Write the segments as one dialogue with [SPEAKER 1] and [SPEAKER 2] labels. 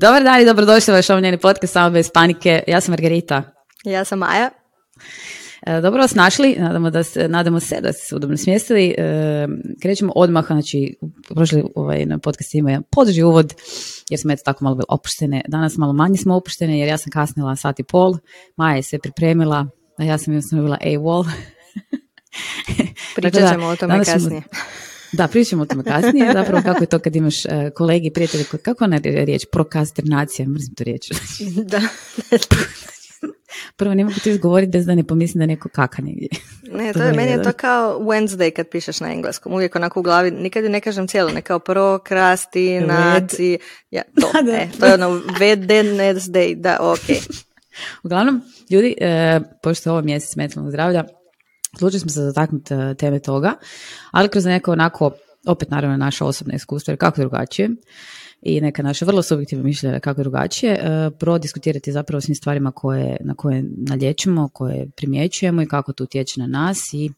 [SPEAKER 1] Dobar dan i dobrodošli u vaš omljeni podcast Samo bez panike. Ja sam Margarita.
[SPEAKER 2] Ja sam Maja.
[SPEAKER 1] E, dobro vas našli, nadamo, da se, nadamo se da ste se udobno smjestili. E, krećemo odmah, znači prošli ovaj, na podcast ima jedan podrži uvod, jer smo eto tako malo bili opuštene. Danas malo manje smo opuštene, jer ja sam kasnila sat i pol, Maja je se pripremila, a ja sam jednostavno bila AWOL.
[SPEAKER 2] Pričat ćemo o tome kasnije.
[SPEAKER 1] Da, pričamo o tome kasnije, zapravo kako je to kad imaš uh, kolegi, prijatelji, kako ona riječ, prokasternacija, mrzim tu riječ.
[SPEAKER 2] da.
[SPEAKER 1] Prvo ne mogu to izgovoriti bez da ne pomislim da neko kaka negdje.
[SPEAKER 2] Ne, to je, meni je to kao Wednesday kad pišeš na engleskom, uvijek onako u glavi, nikad ju ne kažem cijelo, ne kao prokrastinaci, ja, to, da, da. E, to je ono Wednesday, da, ok.
[SPEAKER 1] Uglavnom, ljudi, e, pošto ovo mjesec mentalnog zdravlja, Odlučili smo se dotaknuti e, teme toga, ali kroz neko onako, opet naravno naša osobna iskustva, jer kako drugačije, i neka naša vrlo subjektivna mišljenja kako drugačije, e, prodiskutirati zapravo svim stvarima koje, na koje nalječimo, koje primjećujemo i kako to utječe na nas i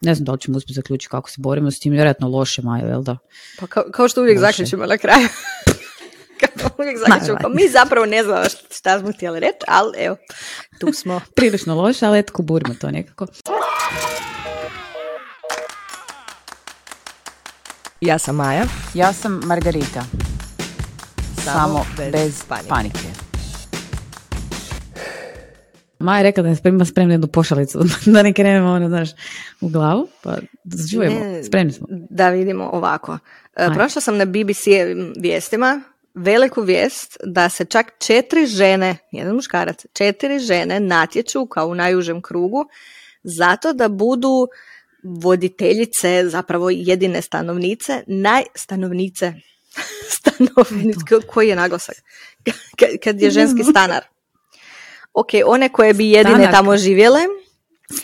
[SPEAKER 1] ne znam da li ćemo uspjeti zaključiti kako se borimo s tim, vjerojatno loše, Majo, jel da?
[SPEAKER 2] Pa kao, kao što uvijek zaključimo na kraju. kao uvijek zaključimo, kao mi zapravo ne znamo šta smo htjeli reći, ali evo, tu smo.
[SPEAKER 1] Prilično loše, ali eto, kuburimo to nekako.
[SPEAKER 2] Ja sam Maja.
[SPEAKER 1] Ja sam Margarita. Samo, bez, panike. Maja je rekla da je spremna spremna jednu pošalicu, da ne krenemo ono, znaš, u glavu, pa čujemo, spremni smo.
[SPEAKER 2] Da vidimo ovako. E, prošla sam na BBC vijestima, veliku vijest da se čak četiri žene, jedan muškarac, četiri žene natječu kao u najužem krugu zato da budu voditeljice, zapravo jedine stanovnice, najstanovnice, stanovnice, koji je naglasak, kad je ženski stanar. Ok, one koje bi jedine tamo živjele,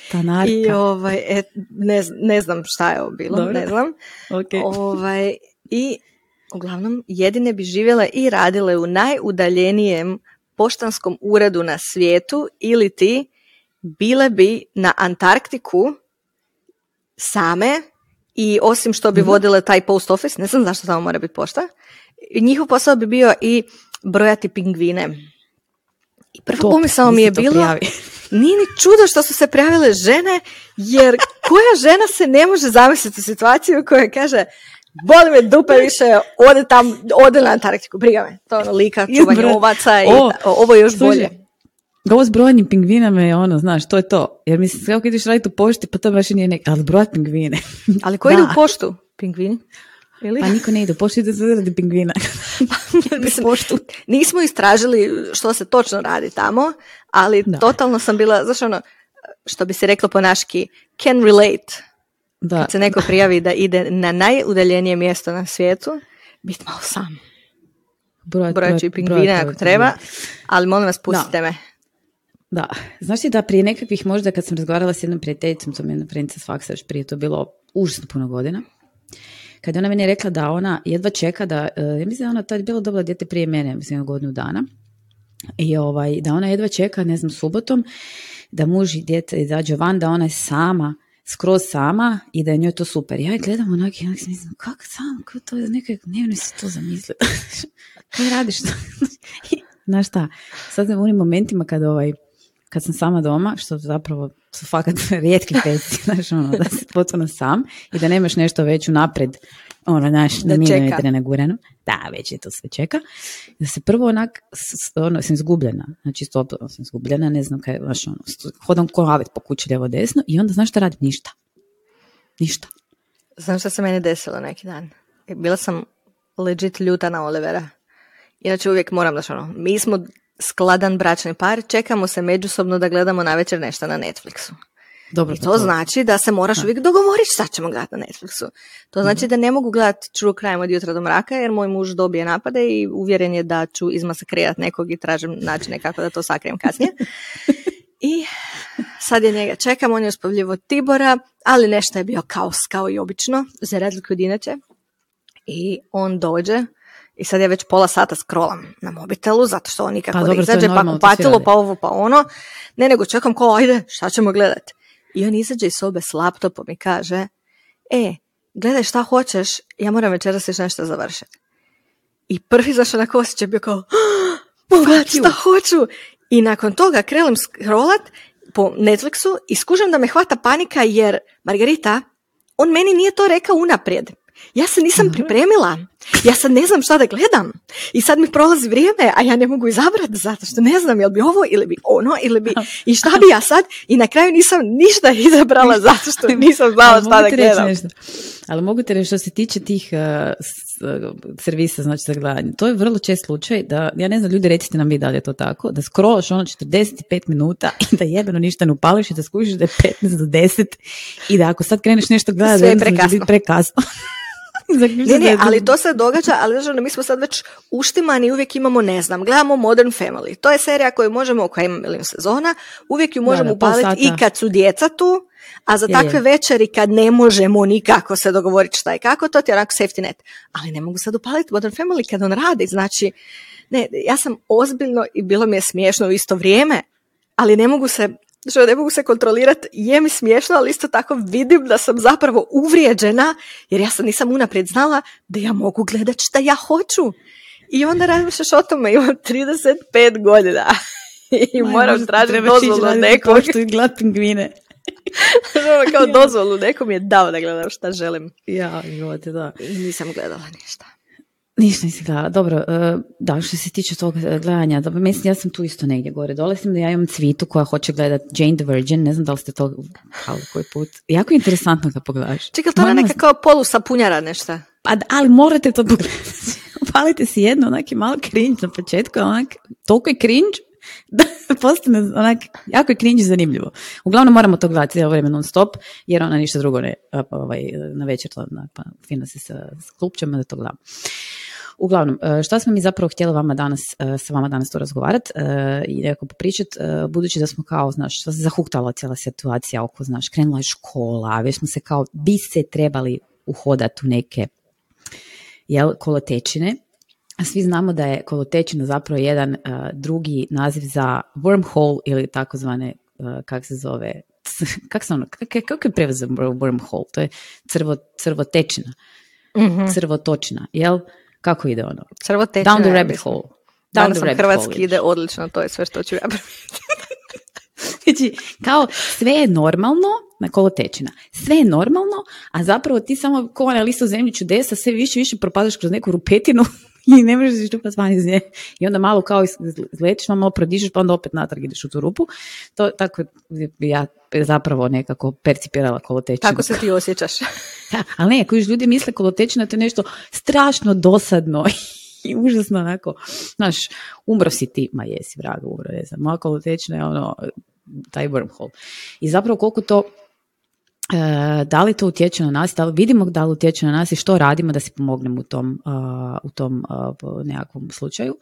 [SPEAKER 1] Stanarka.
[SPEAKER 2] I ovaj, et, ne, ne znam šta je ovo bilo, ne znam.
[SPEAKER 1] Okay.
[SPEAKER 2] Ovaj, I uglavnom jedine bi živjele i radile u najudaljenijem poštanskom uredu na svijetu ili ti bile bi na Antarktiku same i osim što bi mhm. vodile taj post office, ne znam zašto tamo mora biti pošta, njihov posao bi bio i brojati pingvine. I prvo pomisao mi je bilo, nije ni čudo što su se prijavile žene, jer koja žena se ne može zamisliti u situaciju koja kaže, boli me dupe više, ode tam, ode na Antarktiku, briga me. To je ono lika, čuvanje ovaca i ovo je još bolje.
[SPEAKER 1] Ovo s brojanjem pingvinama je ono, znaš, to je to. Jer mislim, kako ideš raditi u pošti, pa to baš i nije nek... Ali brojat pingvine.
[SPEAKER 2] Ali ko ide u poštu? Pingvini?
[SPEAKER 1] Ili? Pa niko ne ide u poštu, ide se radi pingvina.
[SPEAKER 2] mislim, poštu. Nismo istražili što se točno radi tamo, ali totalno sam bila, znaš ono, što bi se reklo po naški, can relate. Da. Kad se neko prijavi da ide na najudaljenije mjesto na svijetu, bit malo sam. Brojat, brojat, pingvine ako treba, ali molim vas pustite me.
[SPEAKER 1] Da, znaš ti da prije nekakvih možda kad sam razgovarala s jednom prijateljicom, to mi je jedna prijateljica s faksa još prije, to bilo užasno puno godina, kad je ona meni rekla da ona jedva čeka da, e, ja mislim da ona tad bila dobila dijete prije mene, mislim godinu dana, i ovaj, da ona jedva čeka, ne znam, subotom, da muž i dijete izađe van, da ona je sama, skroz sama i da je njoj to super. Ja je gledam onak i onak mislim, kako sam, kako to je, nekak, ne si to zamislila. Kaj radiš? Znaš šta, sad u onim momentima kad ovaj, kad sam sama doma, što zapravo su fakat rijetki peci, znaš, ono, da si potpuno sam i da nemaš nešto već unaprijed, ono, znaš, da, čeka. nagurano. Da, već je to sve čeka. Da se prvo onak, ono, sam izgubljena, znači stop, sam izgubljena, ne znam kaj, znaš, ono, hodam ko avet po kući lijevo desno i onda znaš šta radim? Ništa. Ništa.
[SPEAKER 2] Znam što se meni desilo neki dan. Bila sam legit ljuta na Olivera. Inače uvijek moram da ono, mi smo skladan bračni par, čekamo se međusobno da gledamo na večer nešto na Netflixu.
[SPEAKER 1] Dobro,
[SPEAKER 2] I to, znači da se moraš uvijek dogovoriti šta ćemo gledati na Netflixu. To mhm. znači da ne mogu gledati True Crime od jutra do mraka jer moj muž dobije napade i uvjeren je da ću izmasakrirati nekog i tražim načine kako da to sakrijem kasnije. I sad je njega čekam, on je uspavljivo Tibora, ali nešto je bio kaos kao i obično, za razliku od inače. I on dođe, i sad ja već pola sata scrollam na mobitelu, zato što on nikako pa, da izađe, pa kupatilo, pa ovo, pa ono. Ne, nego čekam ko, ajde, šta ćemo gledati? I on izađe iz sobe s laptopom i kaže, e, gledaj šta hoćeš, ja moram večeras još nešto završiti. i prvi zašto onako osjećaj bio kao what, šta hoću? I nakon toga krenem scrollat po Netflixu i skužem da me hvata panika jer Margarita, on meni nije to rekao unaprijed. Ja se nisam pripremila. Ja sad ne znam šta da gledam. I sad mi prolazi vrijeme, a ja ne mogu izabrati zato što ne znam jel bi ovo ili bi ono ili bi... I šta bi ja sad? I na kraju nisam ništa izabrala zato što nisam znala šta da gledam. Nešto.
[SPEAKER 1] Ali mogu te reći što se tiče tih uh, servisa znači za gledanje. To je vrlo čest slučaj da, ja ne znam, ljudi recite nam vi da li je to tako, da scrollaš ono 45 minuta i da jebeno ništa ne upališ i da skužiš da je 15 do 10 i da ako sad kreneš nešto gledati,
[SPEAKER 2] Sve je prekasno.
[SPEAKER 1] prekasno.
[SPEAKER 2] ne, ne, ali to se događa, ali znači, mi smo sad već uštimani i uvijek imamo, ne znam, gledamo Modern Family. To je serija koju možemo, koja ima milijun sezona, uvijek ju možemo upaliti i kad su djeca tu, a za takve večeri kad ne možemo nikako se dogovoriti šta je kako, to ti je onako safety net. Ali ne mogu sad upaliti Modern Family kad on radi, znači, ne, ja sam ozbiljno i bilo mi je smiješno u isto vrijeme, ali ne mogu se što ne mogu se kontrolirati, je mi smiješno, ali isto tako vidim da sam zapravo uvrijeđena, jer ja sam nisam unaprijed znala da ja mogu gledat šta ja hoću. I onda razmišljaš o tome, imam 35 godina i moram tražiti dozvolu od nekog.
[SPEAKER 1] i glad pingvine.
[SPEAKER 2] kao dozvolu, nekom je dao da gledam šta želim.
[SPEAKER 1] Ja, živote, da.
[SPEAKER 2] Nisam gledala ništa.
[SPEAKER 1] Ništa nisi gledala. Dobro, e, da, što se tiče toga gledanja, da, mislim, ja sam tu isto negdje gore. Dole sam da ja imam cvitu koja hoće gledati Jane the Virgin, ne znam da li ste to kao koji put. Jako interesantno da pogledaš.
[SPEAKER 2] Čekaj, to je neka kao polu sapunjara nešto.
[SPEAKER 1] Pa, ali morate to pogledati. Upalite si jedno, onak je malo cringe na početku, onak, toliko je cringe da postane onak, jako je cringe zanimljivo. Uglavnom moramo to gledati cijelo vrijeme non stop, jer ona ništa drugo ne, ovaj, na večer to, pa, fino se sa, s da to gledam. Uglavnom, e, što smo mi zapravo htjeli vama danas, e, sa vama danas to razgovarati e, i nekako popričati, budući da smo kao, znaš, što se zahuktala cijela situacija oko, znaš, krenula je škola, već smo se kao, bi se trebali uhodati u neke jel, kolotečine, a svi znamo da je kolotečina zapravo jedan drugi naziv za wormhole ili takozvane, uh, kak se zove, kak se ono, kako je prevez za wormhole? To je crvo, crvotečina, mm-hmm. crvotočina, jel? Kako ide ono?
[SPEAKER 2] Crvotečina.
[SPEAKER 1] Down the rabbit hole.
[SPEAKER 2] Down the rabbit hrvatski ide odlično, to je sve što ću ja
[SPEAKER 1] Znači, kao sve je normalno, na kolotečina, sve je normalno, a zapravo ti samo ko na listu zemlji čudesa sve više više propadaš kroz neku rupetinu i ne možeš iščupati van iz nje. I onda malo kao izletiš, malo prodižeš, pa onda opet natrag ideš u tu rupu. To tako bi ja zapravo nekako percipirala kolotečinu.
[SPEAKER 2] Tako se ti osjećaš.
[SPEAKER 1] da, ali ne, koji ljudi misle kolotečina to je nešto strašno dosadno i užasno onako, znaš, umro si ti, ma jesi vraga, umro, ne znam, moja kolotečina je ono, taj wormhole. I zapravo koliko to da li to utječe na nas, da li vidimo da li utječe na nas i što radimo da si pomognemo u tom, u tom nekakvom slučaju.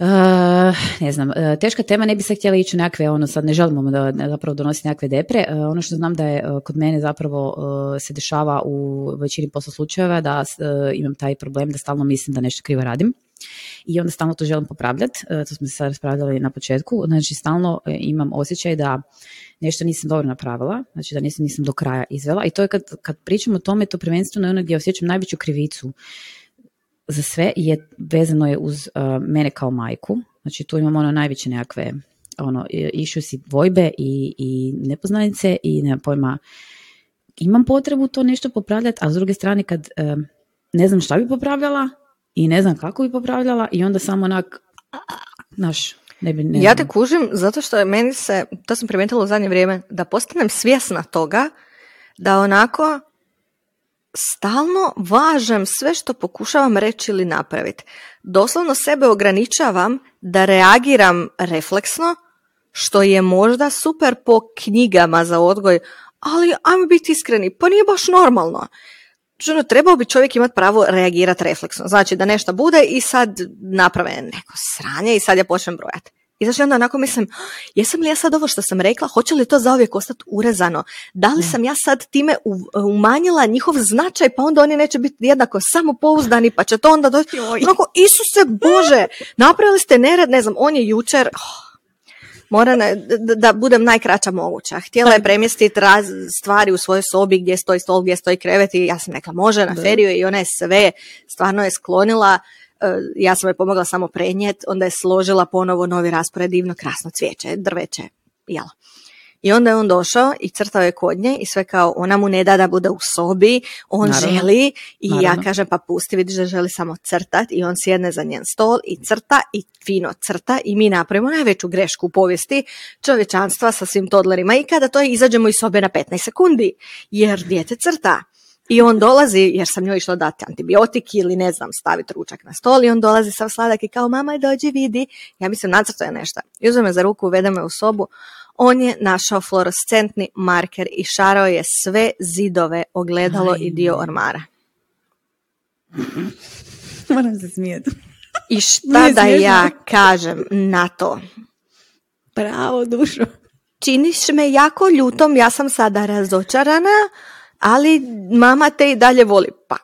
[SPEAKER 1] Uh, ne znam, teška tema, ne bi se htjela ići u nekakve, ono sad ne želimo da zapravo donositi nekakve depre, ono što znam da je kod mene zapravo se dešava u većini posla slučajeva da imam taj problem da stalno mislim da nešto krivo radim i onda stalno to želim popravljati, to smo se sad raspravljali na početku, znači stalno e, imam osjećaj da nešto nisam dobro napravila, znači da nisam, nisam do kraja izvela. I to je kad, kad pričam o tome, to prvenstveno je ono gdje osjećam najveću krivicu za sve je vezano je uz uh, mene kao majku, znači tu imam ono najveće nekakve ono, išao si dvojbe i, i nepoznanice i nema pojma imam potrebu to nešto popravljati, a s druge strane kad uh, ne znam šta bi popravljala i ne znam kako bi popravljala i onda samo onak, naš, ne bi, ne
[SPEAKER 2] ja te kužim zato što meni se, to sam primijetila u zadnje vrijeme, da postanem svjesna toga da onako stalno važem sve što pokušavam reći ili napraviti. Doslovno sebe ograničavam da reagiram refleksno, što je možda super po knjigama za odgoj, ali ajmo biti iskreni, pa nije baš normalno ono, trebao bi čovjek imati pravo reagirati refleksno. Znači da nešto bude i sad naprave neko sranje i sad ja počnem brojati. I znači onda onako mislim, jesam li ja sad ovo što sam rekla, hoće li to zauvijek ostati urezano? Da li sam ja sad time umanjila njihov značaj, pa onda oni neće biti jednako samopouzdani, pa će to onda doći, onako, Isuse Bože, napravili ste nered, ne znam, on je jučer, oh, mora na- da, da budem najkraća moguća. Htjela je premjestiti raz, stvari u svojoj sobi gdje stoji stol, gdje stoji krevet i ja sam rekla može na feriju i ona je sve stvarno je sklonila. E, Ja sam joj pomogla samo prenjet, onda je složila ponovo novi raspored, divno krasno cvijeće, drveće, jela. I onda je on došao i crtao je kod nje i sve kao ona mu ne da da bude u sobi, on
[SPEAKER 1] Naravno.
[SPEAKER 2] želi i ja
[SPEAKER 1] Naravno.
[SPEAKER 2] kažem pa pusti, vidiš da želi samo crtat i on sjedne za njen stol i crta i fino crta i mi napravimo najveću grešku u povijesti čovječanstva sa svim todlerima i kada to je izađemo iz sobe na 15 sekundi jer dijete crta. I on dolazi, jer sam njoj išla dati antibiotik ili ne znam, staviti ručak na stol i on dolazi sav sladak i kao mama dođi vidi. Ja mislim nacrtao je nešto. I uzme me za ruku, uvede me u sobu. On je našao fluorescentni marker i šarao je sve zidove, ogledalo i dio ormara.
[SPEAKER 1] Moram se smijeti.
[SPEAKER 2] I šta da ja kažem na to?
[SPEAKER 1] Bravo, dušo.
[SPEAKER 2] Činiš me jako ljutom, ja sam sada razočarana, ali mama te i dalje voli. Pa,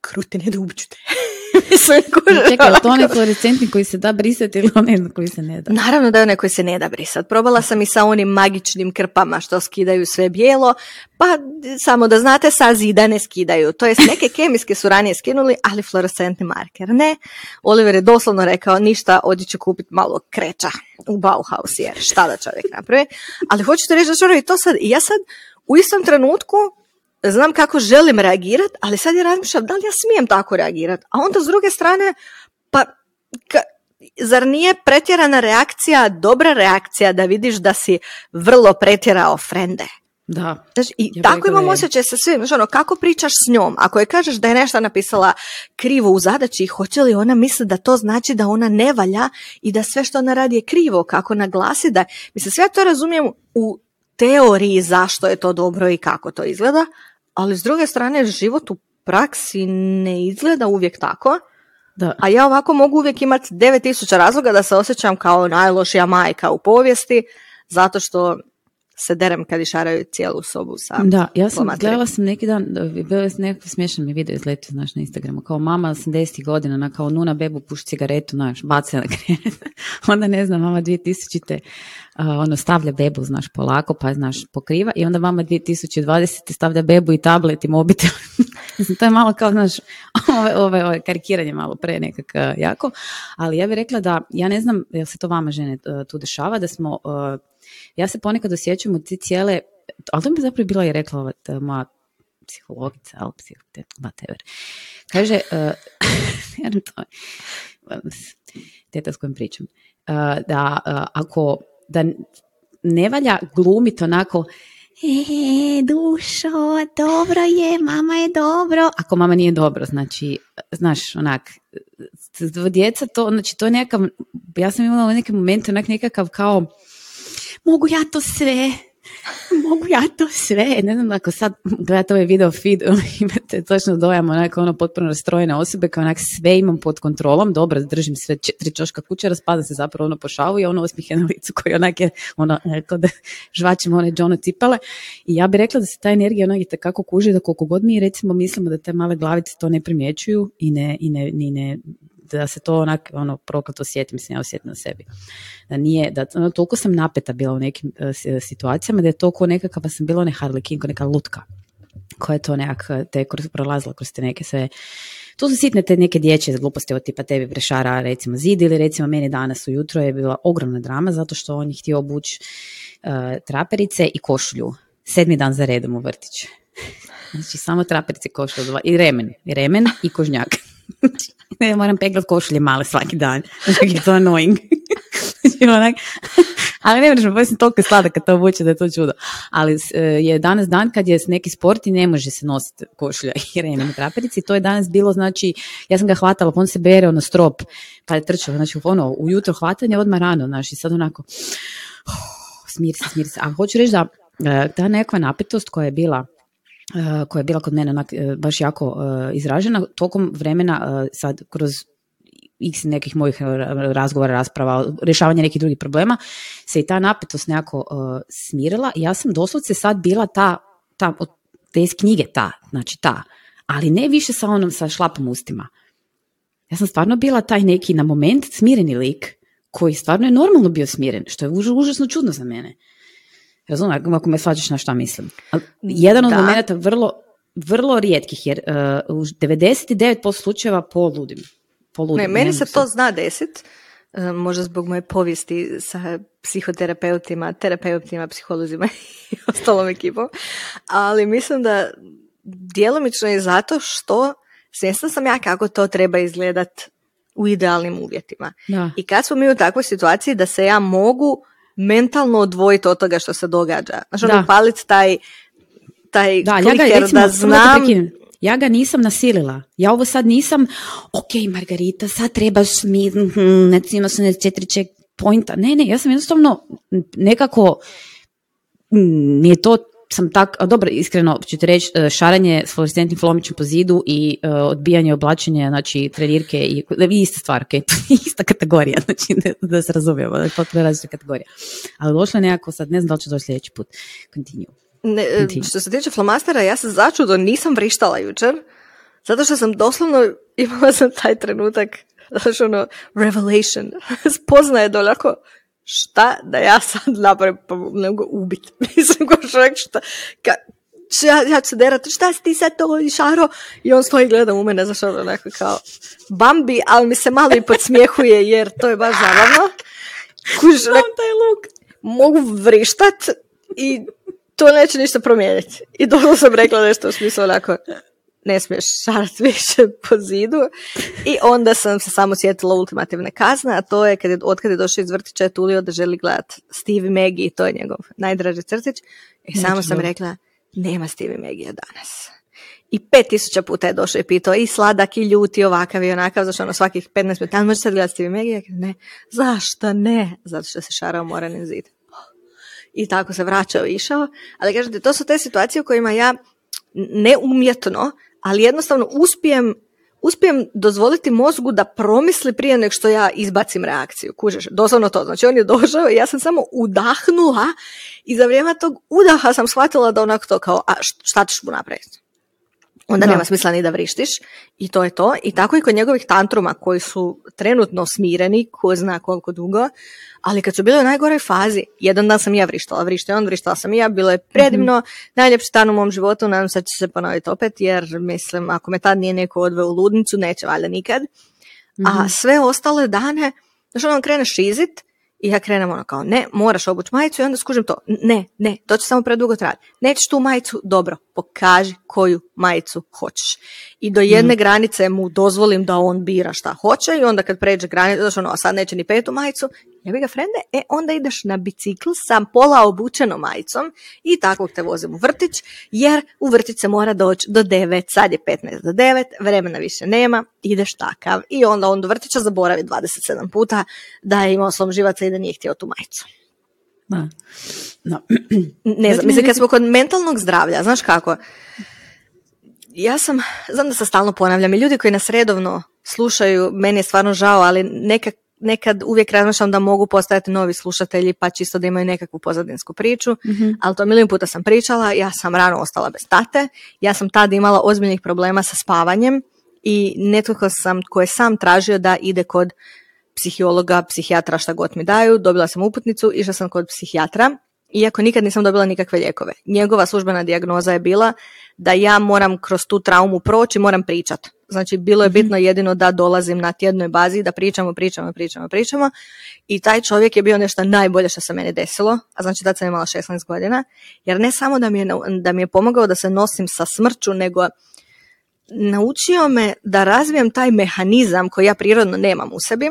[SPEAKER 2] krutine da te. Mislim,
[SPEAKER 1] Čekaj, to onaj fluorescentni koji se da brisati ili onaj koji se ne da?
[SPEAKER 2] Naravno da je onaj koji se ne da brisat. Probala sam i sa onim magičnim krpama što skidaju sve bijelo, pa samo da znate sa zida ne skidaju. To jest neke kemijske su ranije skinuli, ali fluorescentni marker ne. Oliver je doslovno rekao ništa, odi ću kupiti malo kreča u Bauhaus jer šta da čovjek napravi. Ali hoćete reći da ću i to sad, i ja sad u istom trenutku znam kako želim reagirati, ali sad ja razmišljam da li ja smijem tako reagirati. A onda s druge strane, pa ka- zar nije pretjerana reakcija dobra reakcija da vidiš da si vrlo pretjerao frende?
[SPEAKER 1] Da.
[SPEAKER 2] Znaš, I
[SPEAKER 1] Ja
[SPEAKER 2] tako imam osjećaj sa svim. Znaš, ono, kako pričaš s njom? Ako je kažeš da je nešto napisala krivo u zadaći, hoće li ona misli da to znači da ona ne valja i da sve što ona radi je krivo? Kako naglasi da... Mislim, sve ja to razumijem u teoriji zašto je to dobro i kako to izgleda, ali s druge strane život u praksi ne izgleda uvijek tako.
[SPEAKER 1] Da.
[SPEAKER 2] A ja ovako mogu uvijek imati 9000 razloga da se osjećam kao najlošija majka u povijesti, zato što se derem kad išaraju cijelu sobu sa
[SPEAKER 1] Da, ja sam gledala sam neki dan, bio je nekakav smiješan mi video izletio, znaš, na Instagramu, kao mama 80 godina, na kao nuna bebu puši cigaretu, znaš, baca na krevet. onda ne znam, mama 2000 a, ono, stavlja bebu, znaš, polako, pa, znaš, pokriva i onda mama 2020 stavlja bebu i tablet i mobitel. Mislim, to je malo kao, znaš, ove, ove, ove karikiranje malo pre nekak a, jako, ali ja bih rekla da, ja ne znam, jel se to vama žene a, tu dešava, da smo, a, ja se ponekad osjećam ti cijele, ali to mi zapravo bila i rekla ova moja psihologica, ali psihotet, whatever. Kaže, uh, teta s kojim pričam, uh, da uh, ako, da ne valja glumit onako, e, dušo, dobro je, mama je dobro. Ako mama nije dobro, znači, znaš, onak, djeca to, znači, to je nekakav, ja sam imala u nekim momentu onak nekakav kao, mogu ja to sve, mogu ja to sve. Ne znam ako sad gledate ovaj video feed, imate točno dojam onako ono potpuno rastrojene osobe kao onak sve imam pod kontrolom, dobro držim sve četiri čoška kuće, raspada se zapravo ono po šavu i ono osmihe na licu koji onak je ono, kao da žvačimo one Johno cipale i ja bih rekla da se ta energija onak itekako kuži da koliko god mi recimo mislimo da te male glavice to ne primjećuju i ne, i ne, ni ne da se to onak, ono, prokleto osjeti, mislim, ja osjetim na sebi. Da nije, da, ono, toliko sam napeta bila u nekim e, s- situacijama da je to ko nekakva sam bila ne Harley ko neka lutka koja je to nekak te kroz, prolazila kroz te neke sve tu su sitne te neke dječje gluposti od tipa tebi prešara recimo zid ili recimo meni danas ujutro je bila ogromna drama zato što on je htio obući e, traperice i košulju sedmi dan za redom u vrtić. Znači samo traperice dva- i remen, i remen i kožnjak. ne, moram peglat košulje male svaki dan. Znači je to annoying. Onak, ali ne možemo, baš sam toliko sladak kad to obuče da je to čudo. Ali e, je danas dan kad je neki sport i ne može se nositi košulja i remen traperici. To je danas bilo, znači, ja sam ga hvatala, pa on se bere ono strop, pa je trčao, znači ono, ujutro hvatanje odmah rano, znači sad onako, smiri se, smiri se. A hoću reći da e, ta nekakva napetost koja je bila koja je bila kod mene onak, e, baš jako e, izražena tokom vremena sad kroz x nekih mojih razgovora, rasprava, rješavanja nekih drugih problema, se i ta napetost nekako smirila i ja sam doslovce sad bila ta, ta od te iz knjige ta, znači ta, ali ne više sa onom sa šlapom ustima. Ja sam stvarno bila taj neki na moment smireni lik koji stvarno je normalno bio smiren, što je užasno čudno za mene. Razumijem, ako me svađaš na šta mislim. Ali jedan od momenta vrlo, vrlo rijetkih, jer uh, u 99% slučajeva poludim. poludim
[SPEAKER 2] ne, meni se to zna desit, uh, možda zbog moje povijesti sa psihoterapeutima, terapeutima, psiholozima i ostalom ekipom, ali mislim da djelomično je zato što svjesna sam ja kako to treba izgledat u idealnim uvjetima.
[SPEAKER 1] Da.
[SPEAKER 2] I kad smo mi u takvoj situaciji da se ja mogu mentalno odvojiti od toga što se događa. Znači, ono, palit taj, taj
[SPEAKER 1] da, ja ga, recimo, da znam... Ja ga nisam nasilila. Ja ovo sad nisam, ok, Margarita, sad trebaš mi, hm, recimo se ne četiri check pointa. Ne, ne, ja sam jednostavno nekako, nije to sam tak, dobro, iskreno ću ti reći, e, šaranje s fluorescentnim flomićem po zidu i uh, odbijanje oblačenja, znači trenirke i ista stvar, okay? ista kategorija, znači da, da se razumijemo, da je potpuno različita kategorija. Ali došlo je nekako sad, ne znam da li će doći sljedeći put. Continue.
[SPEAKER 2] Ne, e, Continue. Što se tiče flomastera, ja se začudo nisam vrištala jučer, zato što sam doslovno imala sam taj trenutak, znači ono, revelation, spoznaje doljako, šta da ja sad napravim, pa ne mogu ubiti. Mislim, ko čovjek šta, ka, ja, ja ću se derati, šta si ti sad to šaro? I on stoji i gleda u mene, znaš, ono, neko kao Bambi, ali mi se malo i podsmijehuje, jer to je baš zabavno.
[SPEAKER 1] Kuž, nek, taj luk.
[SPEAKER 2] Mogu vrištat i to neće ništa promijeniti. I dobro sam rekla nešto u smislu onako, ne smiješ šarati više po zidu. I onda sam se samo sjetila ultimativne kazne, a to je kad je, od kada je došao iz vrtića je tulio da želi gledat Stevie Maggie, to je njegov najdraži crtić. I samo sam rekla, nema Stevie Maggie danas. I pet tisuća puta je došao i pitao i sladak i ljuti ovakav i onakav, zašto ono svakih 15 minuta, ali možeš sad gledati Stevie Maggie? Ne. Zašto ne? Zato što se šarao moranim zid. I tako se vraćao i išao. Ali kažete, to su te situacije u kojima ja neumjetno ali jednostavno uspijem uspijem dozvoliti mozgu da promisli prije nego što ja izbacim reakciju. Kužeš, doslovno to. Znači on je došao i ja sam samo udahnula i za vrijeme tog udaha sam shvatila da onako to kao, a šta ćeš mu napraviti? Onda nema smisla ni da vrištiš i to je to. I tako i kod njegovih tantruma koji su trenutno smireni, ko zna koliko dugo, ali kad su bili u najgoroj fazi, jedan dan sam ja vrištala, vrištala on, vrištala sam ja, bilo je predivno, mm najljepši dan u mom životu, nadam se da će se ponoviti opet, jer mislim, ako me tad nije neko odveo u ludnicu, neće valjda nikad. A mhm. sve ostale dane, znači on krene šizit, i ja krenem ono kao, ne, moraš obući majicu i onda skužim to. Ne, ne, to će samo predugo trajati. Nećeš tu majicu, dobro, pokaži koju majicu hoćeš. I do jedne mm. granice mu dozvolim da on bira šta hoće i onda kad pređe granicu, znači ono, a sad neće ni petu majicu, ja bi ga frende, e onda ideš na bicikl sa pola obučenom majicom i tako te vozim u vrtić, jer u vrtić se mora doći do 9, sad je 15 do 9, vremena više nema, ideš takav. I onda on do vrtića zaboravi 27 puta da je imao slom živaca i da nije htio tu majicu. No. Ne znam, mislim, kad smo kod mentalnog zdravlja, znaš kako, ja sam, znam da se stalno ponavljam i ljudi koji nas redovno slušaju, meni je stvarno žao, ali nekak, nekad uvijek razmišljam da mogu postajati novi slušatelji pa čisto da imaju nekakvu pozadinsku priču, mm ali to milijun puta sam pričala, ja sam rano ostala bez tate, ja sam tada imala ozbiljnih problema sa spavanjem i netko sam koji je sam tražio da ide kod psihologa, psihijatra, šta god mi daju, dobila sam uputnicu, išla sam kod psihijatra, iako nikad nisam dobila nikakve lijekove. Njegova službena dijagnoza je bila da ja moram kroz tu traumu proći, moram pričat. Znači, bilo je mhm. bitno jedino da dolazim na tjednoj bazi, da pričamo, pričamo, pričamo, pričamo. I taj čovjek je bio nešto najbolje što se meni desilo, a znači da sam imala 16 godina, jer ne samo da mi je, da mi je pomogao da se nosim sa smrću, nego naučio me da razvijem taj mehanizam koji ja prirodno nemam u sebi,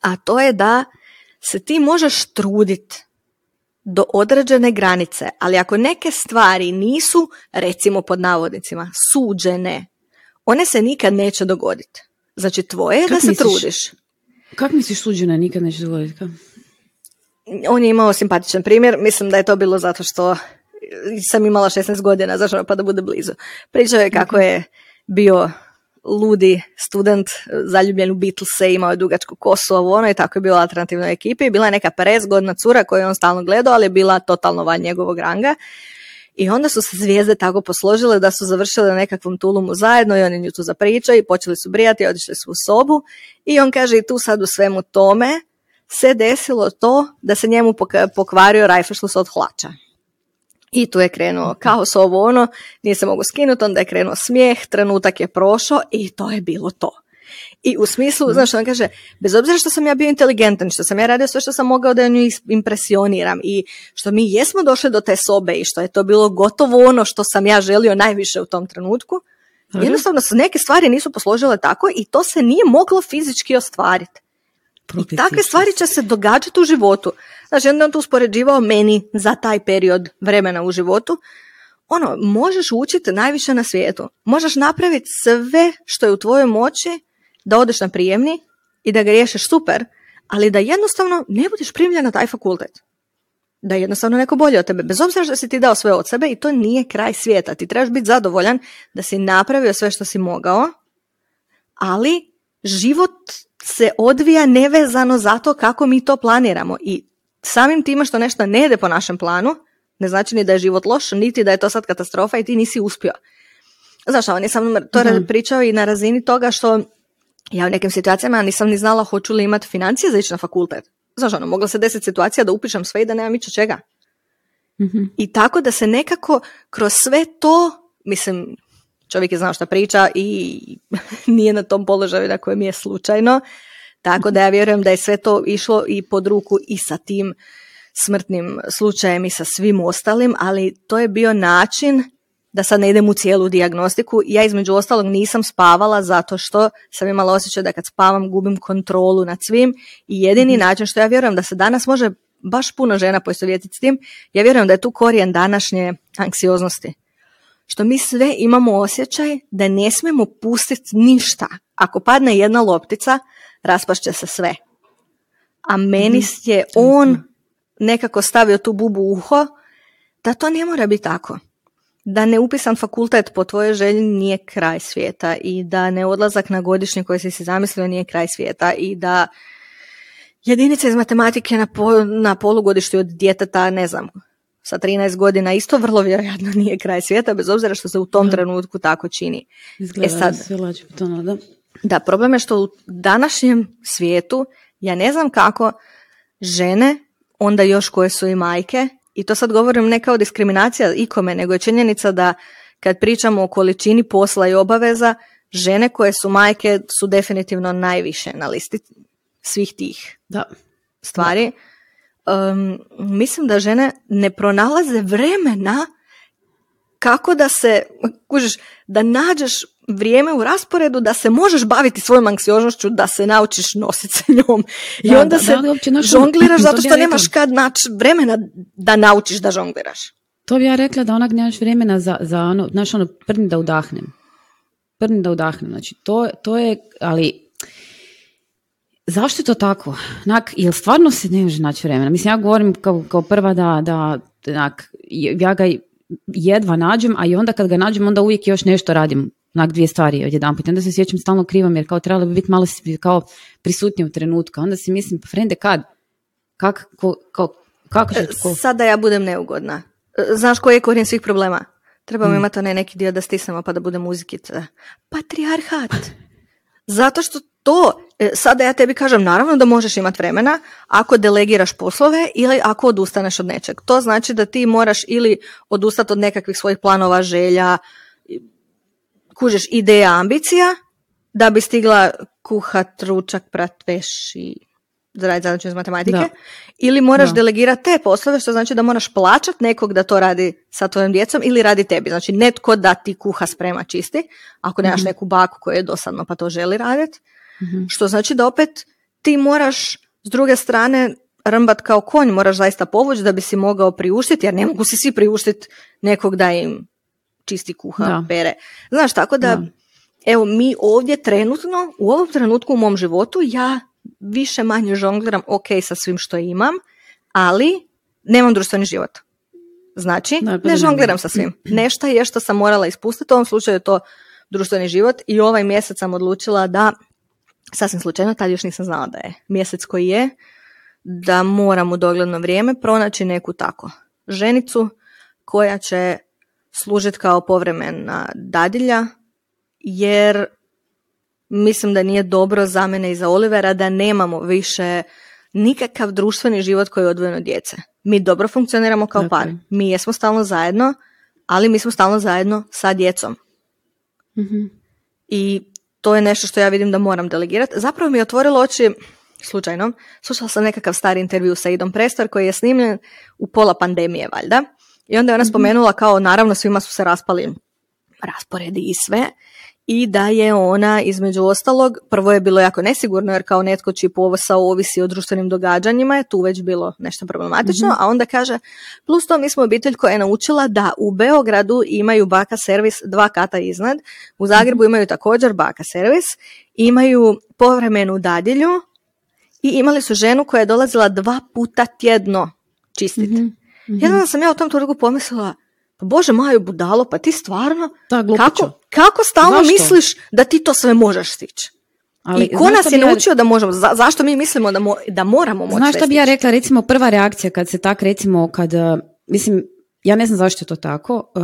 [SPEAKER 2] a to je da se ti možeš truditi do određene granice, ali ako neke stvari nisu, recimo pod navodnicima, suđene, one se nikad neće dogoditi. Znači tvoje je da se trudiš.
[SPEAKER 1] Kako misliš suđene nikad neće dogoditi?
[SPEAKER 2] On je imao simpatičan primjer, mislim da je to bilo zato što sam imala 16 godina, zašto pa da bude blizu. Pričao je kako je bio ludi student zaljubljen u Beatlese, imao je dugačku kosu, ovo ono i tako je bila alternativnoj ekipi. Bila je neka prezgodna cura koju je on stalno gledao, ali je bila totalno van njegovog ranga. I onda su se zvijezde tako posložile da su završile na nekakvom tulumu zajedno i oni nju tu zapričaju i počeli su brijati, otišli su u sobu i on kaže i tu sad u svemu tome se desilo to da se njemu pok- pokvario rajfešlus od hlača. I tu je krenuo kaos ovo ono, nije se mogu skinuti, onda je krenuo smijeh, trenutak je prošao i to je bilo to. I u smislu, znaš, on kaže, bez obzira što sam ja bio inteligentan, što sam ja radio sve što sam mogao da nju impresioniram i što mi jesmo došli do te sobe i što je to bilo gotovo ono što sam ja želio najviše u tom trenutku,
[SPEAKER 1] Dobro.
[SPEAKER 2] jednostavno se neke stvari nisu posložile tako i to se nije moglo fizički ostvariti. I takve stvari će se događati u životu. Znači, onda on tu uspoređivao meni za taj period vremena u životu. Ono, možeš učiti najviše na svijetu. Možeš napraviti sve što je u tvojoj moći da odeš na prijemni i da ga riješiš super, ali da jednostavno ne budeš primljen na taj fakultet. Da je jednostavno neko bolje od tebe, bez obzira što si ti dao sve od sebe i to nije kraj svijeta. Ti trebaš biti zadovoljan da si napravio sve što si mogao, ali život se odvija nevezano zato kako mi to planiramo i samim time što nešto ne ide po našem planu, ne znači ni da je život loš, niti da je to sad katastrofa i ti nisi uspio. Znaš, on je sam to
[SPEAKER 1] Da.
[SPEAKER 2] pričao i na razini toga što ja u nekim situacijama nisam ni znala hoću li imati financije za ići na fakultet. Znaš, ono, mogla se desiti situacija da upišem sve i da nemam ići čega.
[SPEAKER 1] Mhm.
[SPEAKER 2] I tako da se nekako kroz sve to, mislim, čovjek je znao šta priča i nije na tom položaju na kojem je slučajno, tako da ja vjerujem da je sve to išlo i pod ruku i sa tim smrtnim slučajem i sa svim ostalim, ali to je bio način da sad ne idem u cijelu dijagnostiku. Ja između ostalog nisam spavala zato što sam imala osjećaj da kad spavam gubim kontrolu nad svim i jedini način što ja vjerujem da se danas može baš puno žena poistovjetiti s tim, ja vjerujem da je tu korijen današnje anksioznosti. Što mi sve imamo osjećaj da ne smijemo pustiti ništa. Ako padne jedna loptica, raspašće se sve. A meni je on nekako stavio tu bubu u uho da to ne mora biti tako. Da neupisan fakultet po tvojoj želji nije kraj svijeta i da ne odlazak na godišnji koji si si zamislio nije kraj svijeta i da jedinica iz matematike na, po, na polugodištu od djeteta, ne znam, sa 13 godina isto vrlo vjerojatno nije kraj svijeta, bez obzira što se u tom
[SPEAKER 1] Da.
[SPEAKER 2] trenutku tako čini.
[SPEAKER 1] Izgleda
[SPEAKER 2] E sad-
[SPEAKER 1] potonu, da.
[SPEAKER 2] Da, problem je što u današnjem svijetu, ja ne znam kako žene, onda još koje su i majke, i to sad govorim ne kao diskriminacija ikome, nego je činjenica da kad pričamo o količini posla i obaveza, žene koje su majke su definitivno najviše na listi svih tih
[SPEAKER 1] Da.
[SPEAKER 2] stvari. Um, mislim da žene ne pronalaze vremena kako da se, kužiš, da nađeš vrijeme u rasporedu da se možeš baviti svojom anksioznošću, da se naučiš nositi sa njom. I
[SPEAKER 1] Da,
[SPEAKER 2] onda
[SPEAKER 1] da,
[SPEAKER 2] se
[SPEAKER 1] da,
[SPEAKER 2] žongliraš
[SPEAKER 1] to
[SPEAKER 2] zato što
[SPEAKER 1] ja
[SPEAKER 2] nemaš
[SPEAKER 1] rekla.
[SPEAKER 2] kad naći vremena da naučiš da žongliraš.
[SPEAKER 1] To bi ja rekla da onak nemaš vremena za, za ono, znaš ono, prni da udahnem. Prni da udahnem. Znači, to, to je, ali zašto je to tako? Onak, jel stvarno se ne može naći vremena? Mislim, ja govorim kao, kao prva da, da onak, ja ga jedva nađem, a i onda kad ga nađem, onda uvijek još nešto radim. Onak dvije stvari odjedanput. I Onda se sjećam stalno krivom jer kao trebalo bi biti malo kao prisutnije u trenutku. Onda si mislim, pa frende kad? Kak, ko, ko- kako će ko?
[SPEAKER 2] Sad da ja budem neugodna. E, Znaš koji je korijen svih problema? Trebamo imati onaj neki dio da stisnemo pa da bude muzikica. Patriarhat. Zato što to, e, sada ja tebi kažem, naravno da možeš imati vremena ako delegiraš poslove ili ako odustaneš od nečeg. To znači da ti moraš ili odustati od nekakvih svojih planova, želja, kužiš ideja, ambicija, da bi stigla kuhat, ručak, prat, veš i zaraditi zadaću iz matematike.
[SPEAKER 1] Da.
[SPEAKER 2] Ili moraš
[SPEAKER 1] Da.
[SPEAKER 2] delegirati te poslove, što znači da moraš plaćati nekog da to radi sa tvojom djecom ili radi tebi. Znači netko da ti kuha, sprema, čisti, ako nemaš neku baku koja je dosadno pa to želi raditi.
[SPEAKER 1] Mhm.
[SPEAKER 2] Što znači da opet ti moraš s druge strane rmbat kao konj, moraš zaista povući da bi si mogao priuštiti, jer ne mogu si svi priuštiti nekog da im čisti kuha,
[SPEAKER 1] Da.
[SPEAKER 2] pere. Znaš, tako da,
[SPEAKER 1] Da.
[SPEAKER 2] evo, mi ovdje trenutno, u ovom trenutku u mom životu, ja više manje žongliram ok sa svim što imam, ali nemam društveni život. Znači,
[SPEAKER 1] Da,
[SPEAKER 2] ne žongliram sa svim. Nešto je što sam morala ispustiti, u ovom slučaju je to društveni život i ovaj mjesec sam odlučila da, sasvim slučajno, tad još nisam znala da je mjesec koji je, da moram u dogledno vrijeme pronaći neku tako ženicu koja će služiti kao povremena dadilja, jer mislim da nije dobro za mene i za Olivera da nemamo više nikakav društveni život koji je odvojen od djece. Mi dobro funkcioniramo kao
[SPEAKER 1] Tako
[SPEAKER 2] par. Mi jesmo stalno zajedno, ali mi smo stalno zajedno sa djecom.
[SPEAKER 1] Mhm.
[SPEAKER 2] I to je nešto što ja vidim da moram delegirati. Zapravo mi je otvorilo oči, slučajno, slušala sam nekakav stari intervju sa Idom Prestor koji je snimljen u pola pandemije, valjda. I onda je ona spomenula kao, naravno, svima su se raspali rasporedi i sve. I da je ona, između ostalog, prvo je bilo jako nesigurno, jer kao netko čiji posao ovisi o društvenim događanjima je tu već bilo nešto problematično, a onda kaže, plus to mi smo obitelj koja je naučila da u Beogradu imaju baka servis dva kata iznad, u Zagrebu imaju također baka servis, imaju povremenu dadilju i imali su ženu koja je dolazila dva puta tjedno čistiti.
[SPEAKER 1] Mhm.
[SPEAKER 2] Jednom sam ja u tom trenutku pomislila, pa bože Maju budalo, pa ti stvarno,
[SPEAKER 1] glupiću.
[SPEAKER 2] kako, kako stalno
[SPEAKER 1] Zašto?
[SPEAKER 2] misliš da ti to sve možeš stići?
[SPEAKER 1] Ali,
[SPEAKER 2] I ko nas je
[SPEAKER 1] ja-
[SPEAKER 2] naučio da možemo, za- zašto mi mislimo da, mo- da moramo moći
[SPEAKER 1] Znaš šta bi ja rekla, recimo prva reakcija kad se tak recimo, kad, uh, mislim, ja ne znam zašto je to tako, uh,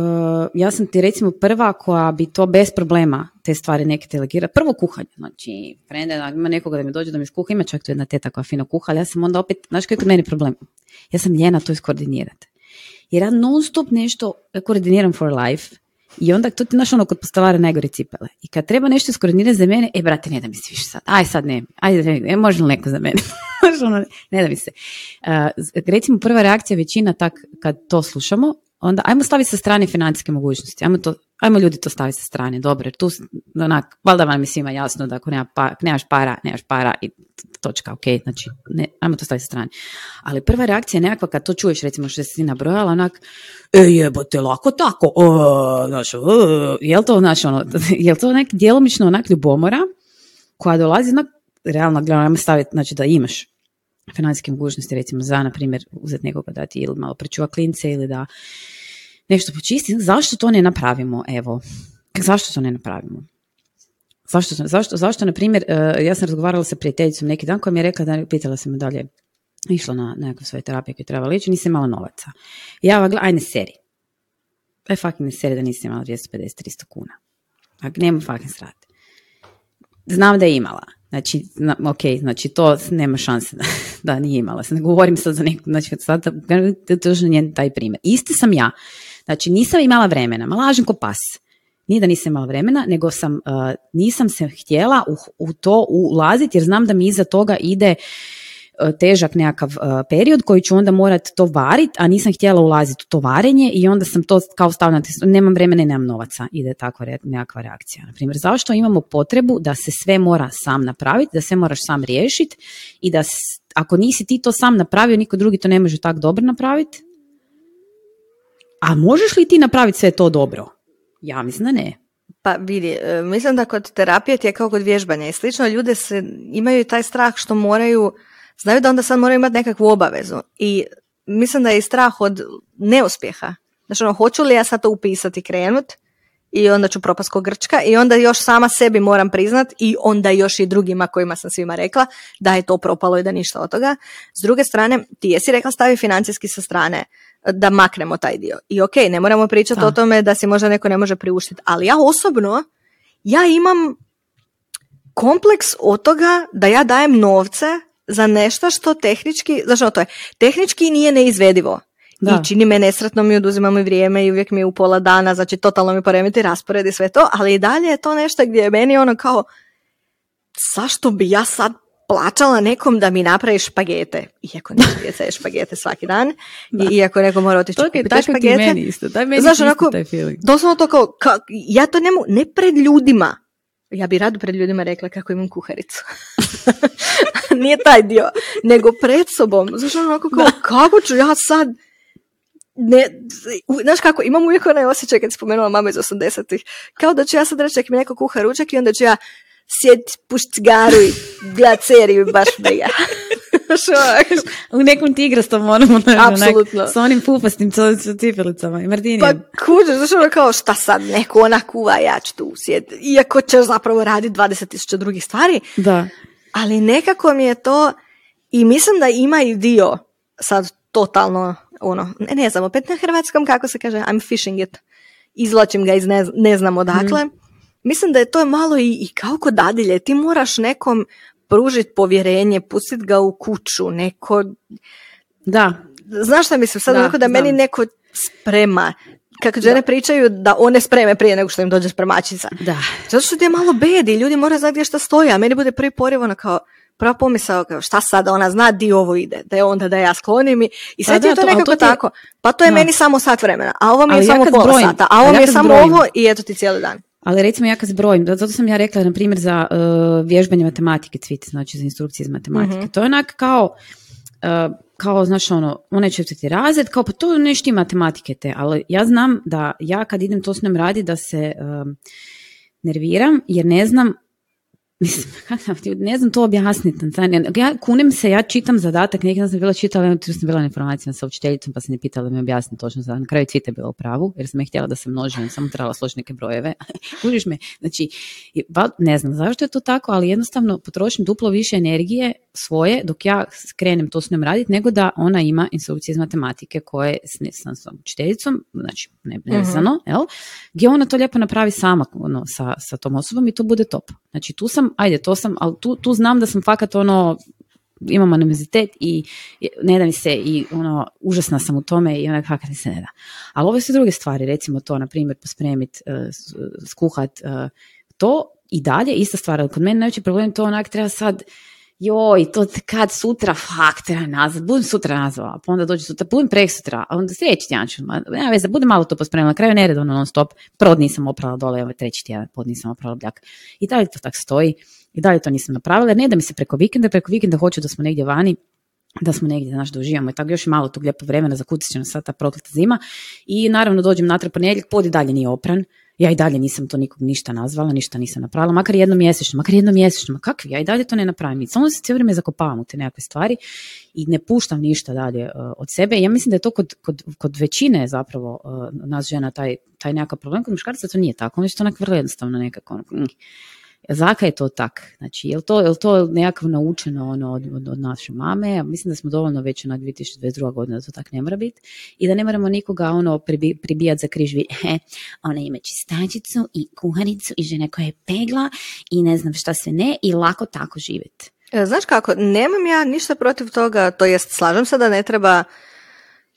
[SPEAKER 1] ja sam ti recimo prva koja bi to bez problema te stvari neke delegira. Prvo kuhanje, znači, frende, da ima nekoga da mi dođe da mi skuha, ima čak tu jedna teta koja fino kuha, ali ja sam onda opet, znaš koji je mene problem? Ja sam ljena to iskoordinirati. Jer ja non stop nešto koordiniram for life i onda to ti znaš ono kod postolara najgore cipele. I kad treba nešto iskoordinirati za mene, e brate ne da mi se više sad, aj sad ne, ajde, ne, može li neko za mene? Ono, ne da mi se. Uh, recimo prva reakcija većina tak kad to slušamo, onda ajmo staviti sa strane financijske mogućnosti, ajmo, to, ajmo ljudi to staviti sa strane, dobro, tu onak, valjda vam je svima jasno da ako nema pa, nemaš para, nemaš para i točka, ok, znači, ne, ajmo to staviti sa strane. Ali prva reakcija je nekakva kad to čuješ, recimo što si nabrojala, onak, e jebote, lako tako, o, znaš, o, jel to, znaš, ono, jel to nek djelomično onak ljubomora koja dolazi, onak, realno gledano, ajmo staviti, znači da imaš financijske mogućnosti, recimo za, na primjer, uzeti nekoga da ti ili malo prečuva klince ili da nešto počisti, zašto to ne napravimo, evo, zašto to ne napravimo? Zašto, zašto, zašto na primjer, eh, ja sam razgovarala sa prijateljicom neki dan koja mi je rekla, da, pitala sam me dalje, išla na nekakvu svoje terapije koje je trebala ići, nisam imala novaca. Ja ovak, aj ne seri. Aj fucking seri da nisam imala 250-300 kuna. Ak, nema fucking srati. Znam da je imala. Znači, na, ok, znači to nema šanse da, da nije imala. Sad ne govorim sad za neku, znači sad to je njen taj primjer. Isti sam ja. Znači nisam imala vremena, ma lažem ko pas. Nije da nisam imala vremena, nego sam, uh, nisam se htjela u, u to ulaziti jer znam da mi iza toga ide uh, težak nekakav uh, period koji ću onda morati to varit, a nisam htjela ulaziti u to varenje i onda sam to kao stavila, na nemam vremena i nemam novaca, ide takva re- nekakva reakcija. Naprimjer, zašto imamo potrebu da se sve mora sam napraviti, da sve moraš sam riješiti i da ako nisi ti to sam napravio, niko drugi to ne može tako dobro napraviti? A možeš li ti napraviti sve to dobro? Ja mislim da ne.
[SPEAKER 2] Pa vidi, e, mislim da kod terapije ti je kao kod vježbanja i slično, ljude se, imaju taj strah što moraju, znaju da onda sad moraju imati nekakvu obavezu i mislim da je i strah od neuspjeha. Znači ono, hoću li ja sad to upisati i krenut i onda ću propast ko Grčka i onda još sama sebi moram priznat i onda još i drugima kojima sam svima rekla da je to propalo i da ništa od toga. S druge strane, ti jesi rekla stavi financijski sa strane da maknemo taj dio. I ok, ne moramo pričati
[SPEAKER 1] Da.
[SPEAKER 2] o tome da si možda neko ne može priuštiti, ali ja osobno, ja imam kompleks od toga da ja dajem novce za nešto što tehnički, znači to je, tehnički nije neizvedivo.
[SPEAKER 1] Da.
[SPEAKER 2] I čini me nesretno mi oduzima mi vrijeme i uvijek mi je u pola dana, znači totalno mi poremeti raspored i sve to, ali i dalje je to nešto gdje je meni ono kao, zašto bi ja sad plaćala nekom da mi napravi špagete, iako neće djeca je špagete svaki dan, i iako neko mora otići kupiti te špagete.
[SPEAKER 1] isto. Daj meni
[SPEAKER 2] Znaš, onako,
[SPEAKER 1] taj feeling.
[SPEAKER 2] doslovno to kao, ka, ja to ne mogu, ne pred ljudima. Ja bi rado pred ljudima rekla kako imam kuharicu. Nije taj dio, nego pred sobom. Znaš, onako kao, kako ću ja sad, ne, znaš kako, imam uvijek onaj osjećaj kad spomenula mama iz 80-ih, kao da ću ja sad reći mi neko kuha ručak i onda ću ja sjediti, pušt cigaru i gledat seriju baš onak,
[SPEAKER 1] U nekom tigrastom onom, onak,
[SPEAKER 2] Apsolutno.
[SPEAKER 1] sa onim pupastim cipelicama i
[SPEAKER 2] Pa
[SPEAKER 1] Martinijem.
[SPEAKER 2] kuđe, znaš ono kao šta sad neko ona kuva, ja ću tu sjediti. Iako ćeš zapravo raditi 20.000 drugih stvari,
[SPEAKER 1] Da.
[SPEAKER 2] ali nekako mi je to i mislim da ima i dio sad totalno ono, ne, ne znam, opet na hrvatskom kako se kaže, I'm fishing it. Izvlačim ga iz ne, ne znam odakle. Mislim da je to malo i, i kao kod dadilje. Ti moraš nekom pružiti povjerenje, pustiti ga u kuću, neko...
[SPEAKER 1] Da.
[SPEAKER 2] Znaš šta mislim, sad
[SPEAKER 1] Da,
[SPEAKER 2] onako da meni neko sprema, kako žene pričaju da one spreme prije nego što im dođe spremačica.
[SPEAKER 1] Da.
[SPEAKER 2] Zato što ti je malo bedi, ljudi moraju znati gdje šta stoji, a meni bude prvi poriv ono kao, prva pomisao kao šta sad ona zna di ovo ide, da je onda da ja sklonim i, i sve
[SPEAKER 1] Pa
[SPEAKER 2] ti je
[SPEAKER 1] da,
[SPEAKER 2] to
[SPEAKER 1] to-
[SPEAKER 2] nekako
[SPEAKER 1] to ti je-
[SPEAKER 2] tako. Pa to je
[SPEAKER 1] Da.
[SPEAKER 2] meni samo sat vremena, a ovo mi je
[SPEAKER 1] Ali ja
[SPEAKER 2] samo
[SPEAKER 1] kad
[SPEAKER 2] pola sata, a ovo
[SPEAKER 1] ja
[SPEAKER 2] mi je samo ovo i eto ti cijeli dan.
[SPEAKER 1] Ali recimo ja kad zbrojim, zato sam ja rekla na primjer za uh, vježbanje matematike cvit, znači za instrukcije iz matematike.
[SPEAKER 2] Mhm.
[SPEAKER 1] To je onak kao, uh, kao znaš ono, onaj četvrti razred, kao pa to ne šti matematike te, ali ja znam da ja kad idem to s njom radi da se um, nerviram jer ne znam Mislim, kakav ne znam to objasniti. Ja kunem se, ja čitam zadatak, neki dan sam bila čitala, tu sam bila na informacijama sa učiteljicom, pa sam je pitala da mi objasni točno za na kraju cvite bila u pravu, jer sam je htjela da se množim, samo trebala složiti neke brojeve. Kužiš me? Znači, ne znam zašto je to tako, ali jednostavno potrošim duplo više energije svoje dok ja krenem to s njom raditi, nego da ona ima instrukcije iz matematike koje s, ne- sa, sa učiteljicom, znači ne, nevezano, jel? gdje ona to lijepo napravi sama ono, sa, sa tom osobom i to bude top. Znači tu sam, ajde, to sam, ali tu, tu znam da sam fakat ono, imam animozitet i ne da mi se i ono, užasna sam u tome i onak fakat mi se ne da. Ali ove su druge stvari, recimo to, na primjer, pospremit, s- skuhat, eh, to i dalje, ista stvar, ali kod mene najveći problem to onak treba sad, joj, to kad sutra, fak, treba nazvat, budem sutra nazvala, pa onda dođe sutra, budem prek sutra, a onda sljedeći tjedan ću, ma, nema veze, budem malo to pospremila, na kraju neredovno non stop, prvo nisam oprala dole, ovaj treći tjedan, pod nisam oprala bljak. I dalje to tak stoji, i dalje to nisam napravila, jer ne da mi se preko vikenda, preko vikenda hoću da smo negdje vani, da smo negdje, znaš, da uživamo i tako još malo tog lijepog vremena, zakucat će nas sad ta prokleta zima i naravno dođem natrag ponedjeljak, pod i dalje nije opran, ja i dalje nisam to nikog ništa nazvala, ništa nisam napravila, makar jednom mjesečno, makar jednom mjesečno, ma kakvi, ja i dalje to ne napravim. I samo se cijelo vrijeme zakopavam u te nekakve stvari i ne puštam ništa dalje uh, od sebe. Ja mislim da je to kod, kod, kod većine zapravo uh, nas žena taj, taj nekakav problem, kod muškarca to nije tako, oni su to onak vrlo jednostavno nekako. ono, Zaka je to tak? Znači, je li to, je li to nekako naučeno ono, od, od, od naše mame? Mislim da smo dovoljno već na 2022. godina da to tak ne mora biti. I da ne moramo nikoga ono pribi, pribijati za križvi. He, ona ima čistačicu i kuharicu i žena koja je pegla i ne znam šta se ne i lako tako živjeti.
[SPEAKER 2] Znaš kako, nemam ja ništa protiv toga, to jest slažem se da ne treba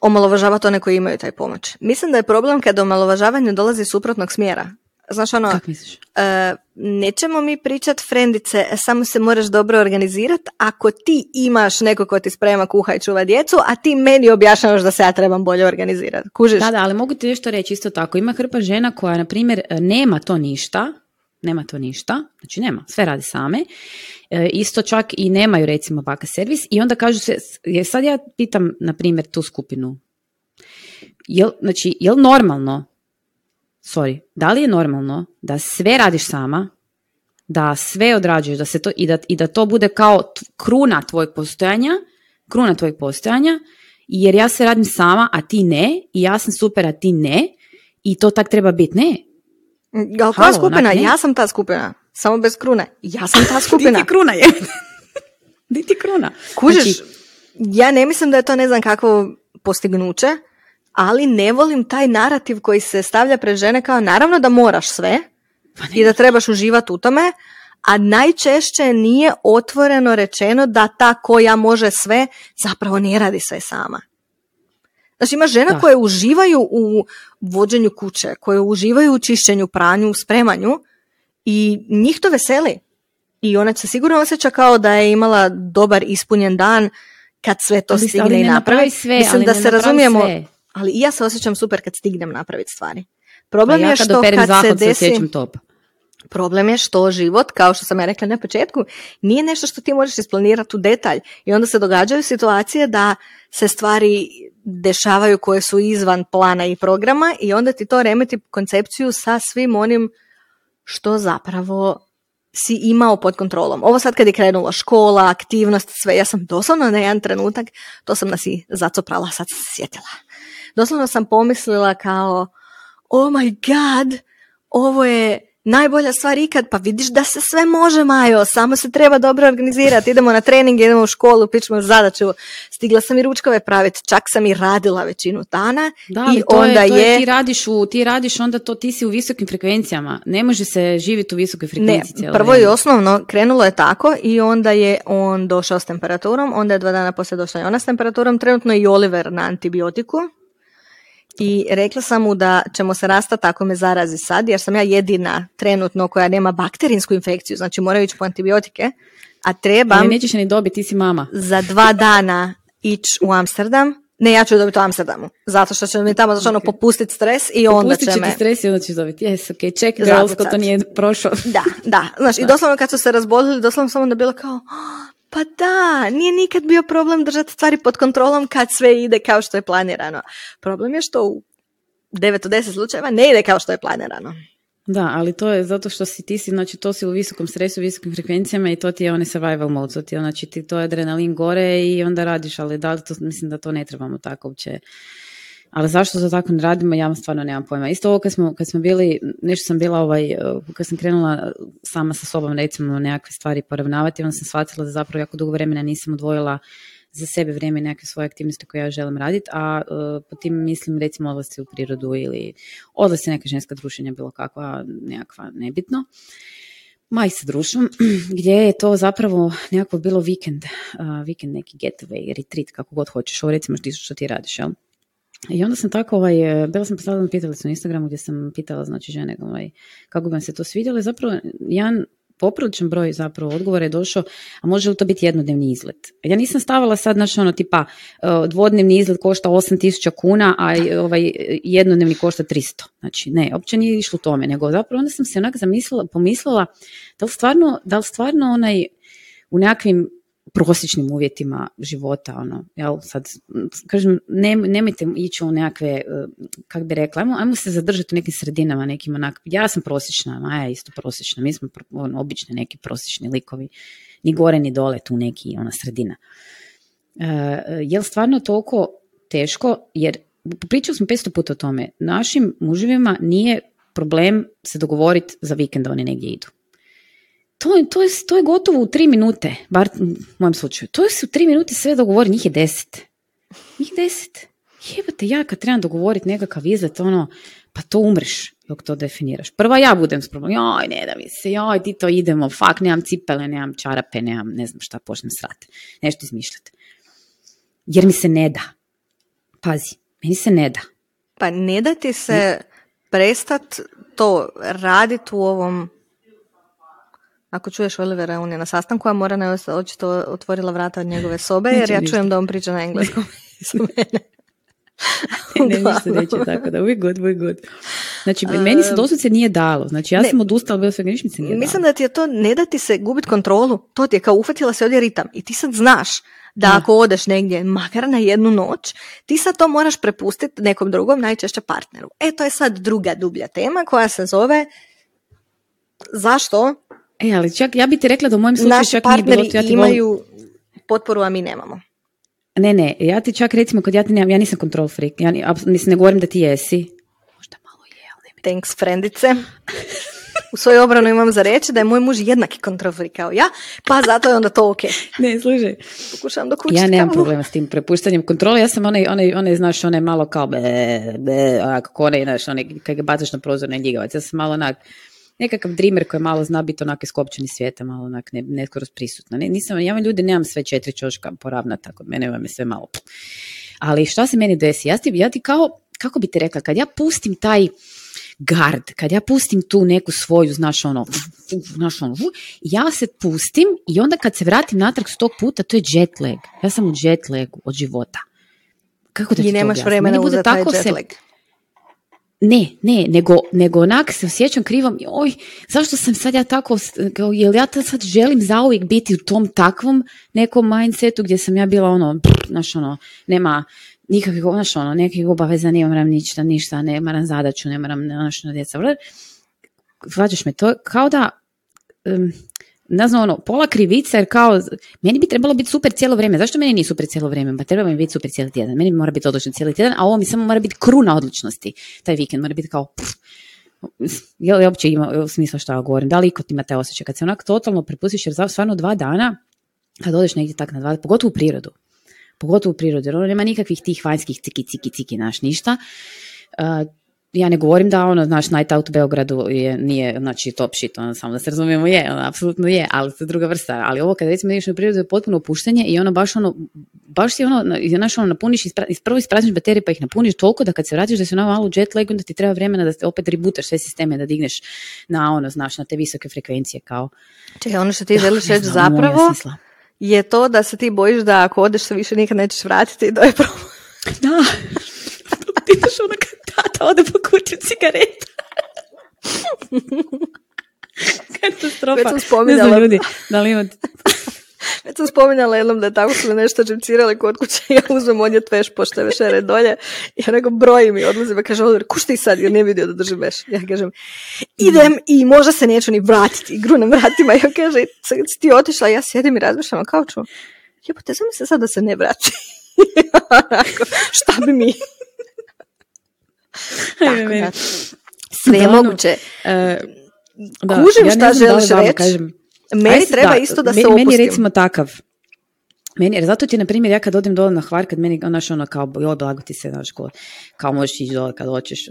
[SPEAKER 2] omalovažavati one koji imaju taj pomoć. Mislim da je problem kad omalovažavanje dolazi suprotnog smjera. Znaš ono,
[SPEAKER 1] Kako misliš?
[SPEAKER 2] e, nećemo mi pričat frendice, samo se moraš dobro organizirat ako ti imaš neko ko ti sprema, kuha i čuva djecu, a ti meni objašnjavaš da se ja trebam bolje organizirati. Kužiš?
[SPEAKER 1] Da, da, ali mogu ti nešto reći isto tako. Ima hrpa žena koja, na primjer, nema to ništa, nema to ništa, znači nema, sve radi same. E, isto čak i nemaju recimo baka servis i onda kažu se, jer sad ja pitam, na primjer, tu skupinu, jel, znači, jel normalno, sorry, da li je normalno da sve radiš sama, da sve odrađuješ, da se to, i, da, i da to bude kao t- kruna tvojeg postojanja, kruna tvojeg postojanja, jer ja sve radim sama, a ti ne, i ja sam super, a ti ne, i to tak treba biti. Ne,
[SPEAKER 2] Ali koja
[SPEAKER 1] Halo,
[SPEAKER 2] skupina?
[SPEAKER 1] ne.
[SPEAKER 2] Ja sam ta skupina. Samo bez krune. Ja sam ta skupina.
[SPEAKER 1] Di ti kruna je? Di ti kruna?
[SPEAKER 2] Kužiš,
[SPEAKER 1] Znači,
[SPEAKER 2] ja ne mislim da je to ne znam kakvo postignuće, ali ne volim taj narativ koji se stavlja pred žene kao naravno da moraš sve
[SPEAKER 1] pa
[SPEAKER 2] i da trebaš uživati u tome, a najčešće nije otvoreno rečeno da ta koja može sve zapravo ne radi sve sama. Znači ima žena
[SPEAKER 1] Da.
[SPEAKER 2] koje uživaju u vođenju kuće, koje uživaju u čišćenju, pranju, spremanju i njih to veseli. I ona se sigurno osjeća kao da je imala dobar ispunjen dan kad sve to
[SPEAKER 1] ali-
[SPEAKER 2] stigne
[SPEAKER 1] ali
[SPEAKER 2] i napravi.
[SPEAKER 1] sve,
[SPEAKER 2] Mislim
[SPEAKER 1] ali
[SPEAKER 2] da se razumijemo,
[SPEAKER 1] sve.
[SPEAKER 2] Ali i ja se osjećam super kad stignem napraviti stvari.
[SPEAKER 1] Pa
[SPEAKER 2] Problem
[SPEAKER 1] ja
[SPEAKER 2] je što kad se
[SPEAKER 1] zahod se
[SPEAKER 2] desi...
[SPEAKER 1] top.
[SPEAKER 2] Problem je što život, kao što sam ja rekla na početku, nije nešto što ti možeš isplanirati u detalj. I onda se događaju situacije da se stvari dešavaju koje su izvan plana i programa i onda ti to remeti koncepciju sa svim onim što zapravo si imao pod kontrolom. Ovo sad kad je krenula škola, aktivnost, sve, ja sam doslovno na jedan trenutak, to sam nas i zacoprala, sad se sjetila. Doslovno sam pomislila kao, oh my god, ovo je najbolja stvar ikad, pa vidiš da se sve može, Majo, samo se treba dobro organizirati, idemo na trening, idemo u školu, pičemo zadaću, stigla sam i ručkove praviti, čak sam i radila većinu dana
[SPEAKER 1] Da,
[SPEAKER 2] i
[SPEAKER 1] to
[SPEAKER 2] onda
[SPEAKER 1] je, to
[SPEAKER 2] je,
[SPEAKER 1] ti radiš u, ti radiš onda to, ti si u visokim frekvencijama. Ne može se živjeti u visokoj
[SPEAKER 2] ne,
[SPEAKER 1] frekvenciji cijelo
[SPEAKER 2] prvo i osnovno krenulo je tako i onda je on došao s temperaturom, onda je dva dana poslije došla i ona s temperaturom, trenutno je i Oliver na antibiotiku i rekla sam mu da ćemo se rastati ako me zarazi sad, jer sam ja jedina trenutno koja nema bakterinsku infekciju, znači moraju ići po antibiotike, a trebam
[SPEAKER 1] Ali nećeš ni dobiti, ti si mama.
[SPEAKER 2] za dva dana ići u Amsterdam. Ne, ja ću dobiti u Amsterdamu, zato što će mi tamo znači, ono, popustiti stres i onda
[SPEAKER 1] Pustit
[SPEAKER 2] će
[SPEAKER 1] će
[SPEAKER 2] me...
[SPEAKER 1] ti stres i onda ćeš dobiti. Yes, ok, check girls, ko to nije prošao.
[SPEAKER 2] Da, da. Znaš, i doslovno kad su se razbolili, doslovno sam onda bilo kao, "Ah, pa da, nije nikad bio problem držati stvari pod kontrolom kad sve ide kao što je planirano. Problem je što u 9 od 10 slučajeva ne ide kao što je planirano.
[SPEAKER 1] Da, ali to je zato što si ti si, znači to si u visokom stresu, visokim frekvencijama i to ti je onaj survival mode, to ti je, znači ti, to je adrenalin gore i onda radiš, ali da to, mislim da to ne trebamo tako uopće. Ali zašto to tako ne radimo, ja stvarno nemam pojma. Isto ovo kad smo, kad smo bili, nešto sam bila ovaj, eh, kad sam krenula sama sa sobom recimo nekakve stvari poravnavati, onda sam shvatila da zapravo jako dugo vremena nisam odvojila za sebe vrijeme neke svoje aktivnosti koje ja želim raditi, a eh, po tim mislim recimo odlasci u prirodu ili odlasci neka ženska druženja, bilo kakva, nekakva, nebitno. Ma i sa društvom, gdje je to zapravo nekako bilo vikend, uh, vikend neki getaway, retreat, kako god hoćeš, ovo recimo što, ti radiš, jel? I onda sam tako, ovaj, e, bila sam postavila pitalicu na Instagramu gdje sam pitala znači žene ovaj, kako bi vam se to svidjelo zapravo jedan popriličan broj zapravo odgovora je došao, a može li to biti jednodnevni izlet? Ja nisam stavila sad, znači ono tipa e, dvodnevni izlet košta 8000 kuna, a i, ovaj, jednodnevni košta 300. Znači ne, uopće nije išlo tome, nego zapravo onda sam se onak zamislila, pomislila da li stvarno, da li stvarno onaj u nekakvim prosječnim uvjetima života, ono, jel, sad, kažem, ne, nemojte ići u nekakve, eh, kak bi rekla, ajmo, ajmo se zadržati u nekim sredinama, nekim onak, ja sam prosječna, Maja je isto prosječna, mi smo ono, obični neki prosječni likovi, ni gore ni dole, tu neki, ona sredina. E, je li stvarno toliko teško, jer pričali smo 500 puta o tome, našim muževima nije problem se dogovoriti za vikend da oni negdje idu. To je, to, je, to je gotovo u tri minute, bar u mojem slučaju. To je se u tri minute sve dogovori, njih je deset. Njih deset. Jebate, ja kad trebam dogovoriti nekakav izlet, ono, pa to umreš dok to definiraš. Prva ja budem s problemom, joj, ne da mi se, joj, ti to idemo, fak, nemam cipele, nemam čarape, nemam, ne znam šta, počnem srati. Nešto izmišljati. Jer mi se ne da. Pazi, meni se ne da.
[SPEAKER 2] Pa ne da ti se prestat to raditi u ovom ako čuješ Olivera, on je na sastanku, a Morana je očito otvorila vrata od njegove sobe, jer ja čujem da on priča na engleskom iza mene.
[SPEAKER 1] ne, ništa neće tako da, we good, we good. Znači, meni se doslovce nije dalo. Znači, ja
[SPEAKER 2] ne.
[SPEAKER 1] sam odustala, mi se nije
[SPEAKER 2] Mislim
[SPEAKER 1] dalo.
[SPEAKER 2] da ti je to ne da ti se gubit kontrolu, to ti je kao uhvatila se ovdje ritam i ti sad znaš Da. ako odeš negdje, makar na jednu noć, ti sad to moraš prepustiti nekom drugom, najčešće partneru. E, to je sad druga dublja tema koja se zove zašto
[SPEAKER 1] E, ali čak, ja bi ti rekla da u mojem slučaju
[SPEAKER 2] naši
[SPEAKER 1] čak nije bilo to, ja ti volim-
[SPEAKER 2] imaju potporu, a mi nemamo.
[SPEAKER 1] Ne, ne, ja ti čak recimo, kod ja ti nemam, ja nisam control freak, ja ni, mislim, ne govorim da ti jesi. Možda malo je, ali ne mi-
[SPEAKER 2] Thanks, frendice. U svoju obranu imam za reći da je moj muž jednaki kontrol freak kao ja, pa zato je onda to ok.
[SPEAKER 1] Ne, slušaj,
[SPEAKER 2] Pokušavam dokućiti
[SPEAKER 1] ja nemam problema s tim prepuštanjem kontrole, ja sam onaj, onaj, onaj znaš, onaj malo kao be, be, onak, ko onaj, znaš, onaj, kad ga bacaš na prozor, ne ljigavac, ja sam malo onak, nekakav dreamer koji malo zna biti onak iskopčani svijeta, malo onak ne, ne skoro prisutna. Ne, nisam, ja vam ljudi nemam sve četiri čoška poravnata, kod mene vam je sve malo. Ali šta se meni desi? Ja ti, ja ti kao, kako bi ti rekla, kad ja pustim taj gard, kad ja pustim tu neku svoju, znaš ono, znaš ono, ja se pustim i onda kad se vratim natrag s tog puta, to je jet lag. Ja sam u jet lagu od života. Kako da ti
[SPEAKER 2] I nemaš vremena za taj jet
[SPEAKER 1] se-
[SPEAKER 2] lag.
[SPEAKER 1] Ne, ne, nego, nego onak se osjećam krivom, oj, zašto sam sad ja tako, jel ja sad želim zauvijek biti u tom takvom nekom mindsetu gdje sam ja bila ono, znaš ono, nema nikakvih, znaš ono, nekih obaveza, ne moram ništa, ništa, ne moram zadaću, ne moram, znaš, ono, djeca, vr- Svađaš me, to kao da, em, ne znam, ono, pola krivica, jer kao, meni bi trebalo biti super cijelo vrijeme. Zašto meni nije super cijelo vrijeme? Pa treba mi biti super cijeli tjedan. Meni mora biti odličan cijeli tjedan, a ovo mi samo mora biti kruna odličnosti. Taj vikend mora biti kao, pff, je li uopće ima smisla što ja govorim, da li iko ima te osjećaj, kad se onak totalno prepustiš, jer stvarno dva dana, kad odeš negdje tak na dva, pogotovo u prirodu, pogotovo u prirodu, jer ono nema nikakvih tih vanjskih ciki, ciki, ciki, naš ništa, uh, ja ne govorim da ono, znaš, Night Out u Beogradu je, nije, znači, top shit, ono, samo da se razumijemo, je, ono, apsolutno je, ali to je druga vrsta, ali ovo kada recimo ideš na prirodu je potpuno opuštanje i ono baš ono, baš si ono, znaš, ono, napuniš, ispra, prvo isprazniš baterije pa ih napuniš toliko da kad se vratiš da se ono malo jet lag, onda ti treba vremena da se opet rebootaš sve sisteme, da digneš na ono, znaš, na te visoke frekvencije, kao.
[SPEAKER 2] Čekaj, ono što ti želiš reći zapravo je to da se ti bojiš da ako odeš se više nikad nećeš vratiti i da je problem.
[SPEAKER 1] Da, ti ono tata ode po kuću cigareta. Katastrofa.
[SPEAKER 2] Već sam spominjala.
[SPEAKER 1] ljudi, da li imate...
[SPEAKER 2] Već sam spominjala jednom da je tako su me nešto džemcirali kod kuće. Ja uzmem odnjet veš pošto je vešere dolje. I ja nego brojim i odlazim pa kaže Oliver kuš ti sad? Jer nije vidio da držim veš. Ja kažem idem i možda se neću ni vratiti. Igru na vratima. Ja kaže sad si ti otišla? Ja sjedim i razmišljam kao ću? Jebote se sad da se ne vrati šta bi mi sve je moguće. Uh, Kužim ja šta želiš reći. Kažem, meni treba isto da se opustim.
[SPEAKER 1] Meni je recimo takav. Meni, jer zato ti, na primjer, ja kad odim dole na hvar, kad meni, znaš, ono, kao, joj, blago ti se, znaš, kao, kao možeš ići dole kad hoćeš.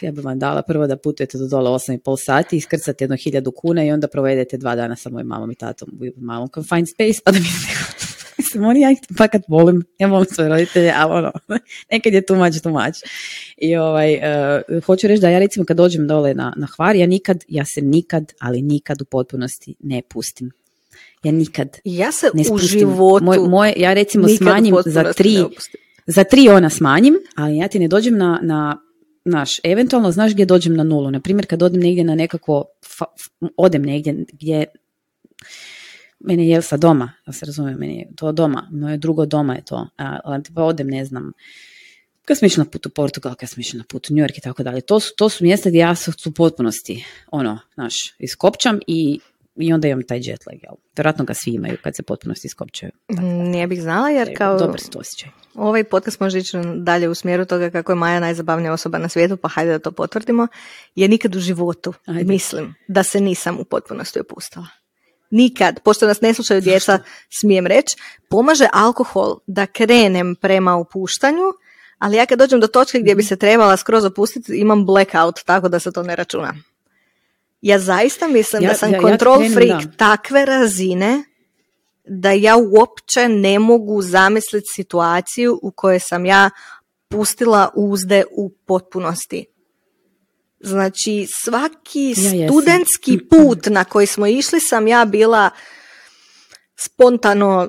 [SPEAKER 1] Ja bih vam dala prvo da putujete do dole 8,5 sati, iskrcate jedno hiljadu kuna i onda provedete dva dana sa mojim mamom i tatom u malom confined space, pa da mi Mislim, oni ja ih fakat volim, ja volim svoje roditelje, ali ono, nekad je tumač, tumač. I ovaj, uh, hoću reći da ja recimo kad dođem dole na, na Hvar, ja nikad, ja se nikad, ali nikad u potpunosti ne pustim. Ja nikad
[SPEAKER 2] Ja se ne u životu
[SPEAKER 1] moj, moje, Ja recimo smanjim za tri, za tri ona smanjim, ali ja ti ne dođem na, na naš, eventualno znaš gdje dođem na nulu. Na primjer, kad odem negdje na nekako, odem negdje gdje meni je sa doma, da se razumije, meni je to doma, moje drugo doma je to, a, pa odem, ne znam, kad smo išli na put u Portugal, kad išli na put u New York i tako dalje, to su, to su mjesta gdje ja se u potpunosti, ono, znaš, iskopčam i, i onda imam taj jet lag, jel? Vjerojatno ga svi imaju kad se potpunosti iskopčaju.
[SPEAKER 2] Nije bih znala jer kao...
[SPEAKER 1] Dobar se to osjećaj.
[SPEAKER 2] Ovaj podcast može ići dalje u smjeru toga kako je Maja najzabavnija osoba na svijetu, pa hajde da to potvrdimo. Je nikad u životu, mislim, da se nisam u potpunosti opustala nikad, pošto nas ne slušaju djeca, smijem reći, pomaže alkohol da krenem prema opuštanju, ali ja kad dođem do točke gdje bi mhm. se trebala skroz opustiti, imam blackout, tako da se to ne računa. Ja zaista mislim da sam control freak takve razine da ja uopće ne mogu zamisliti situaciju u kojoj sam ja pustila uzde u potpunosti. Znači svaki studentski put na koji smo išli sam ja bila spontano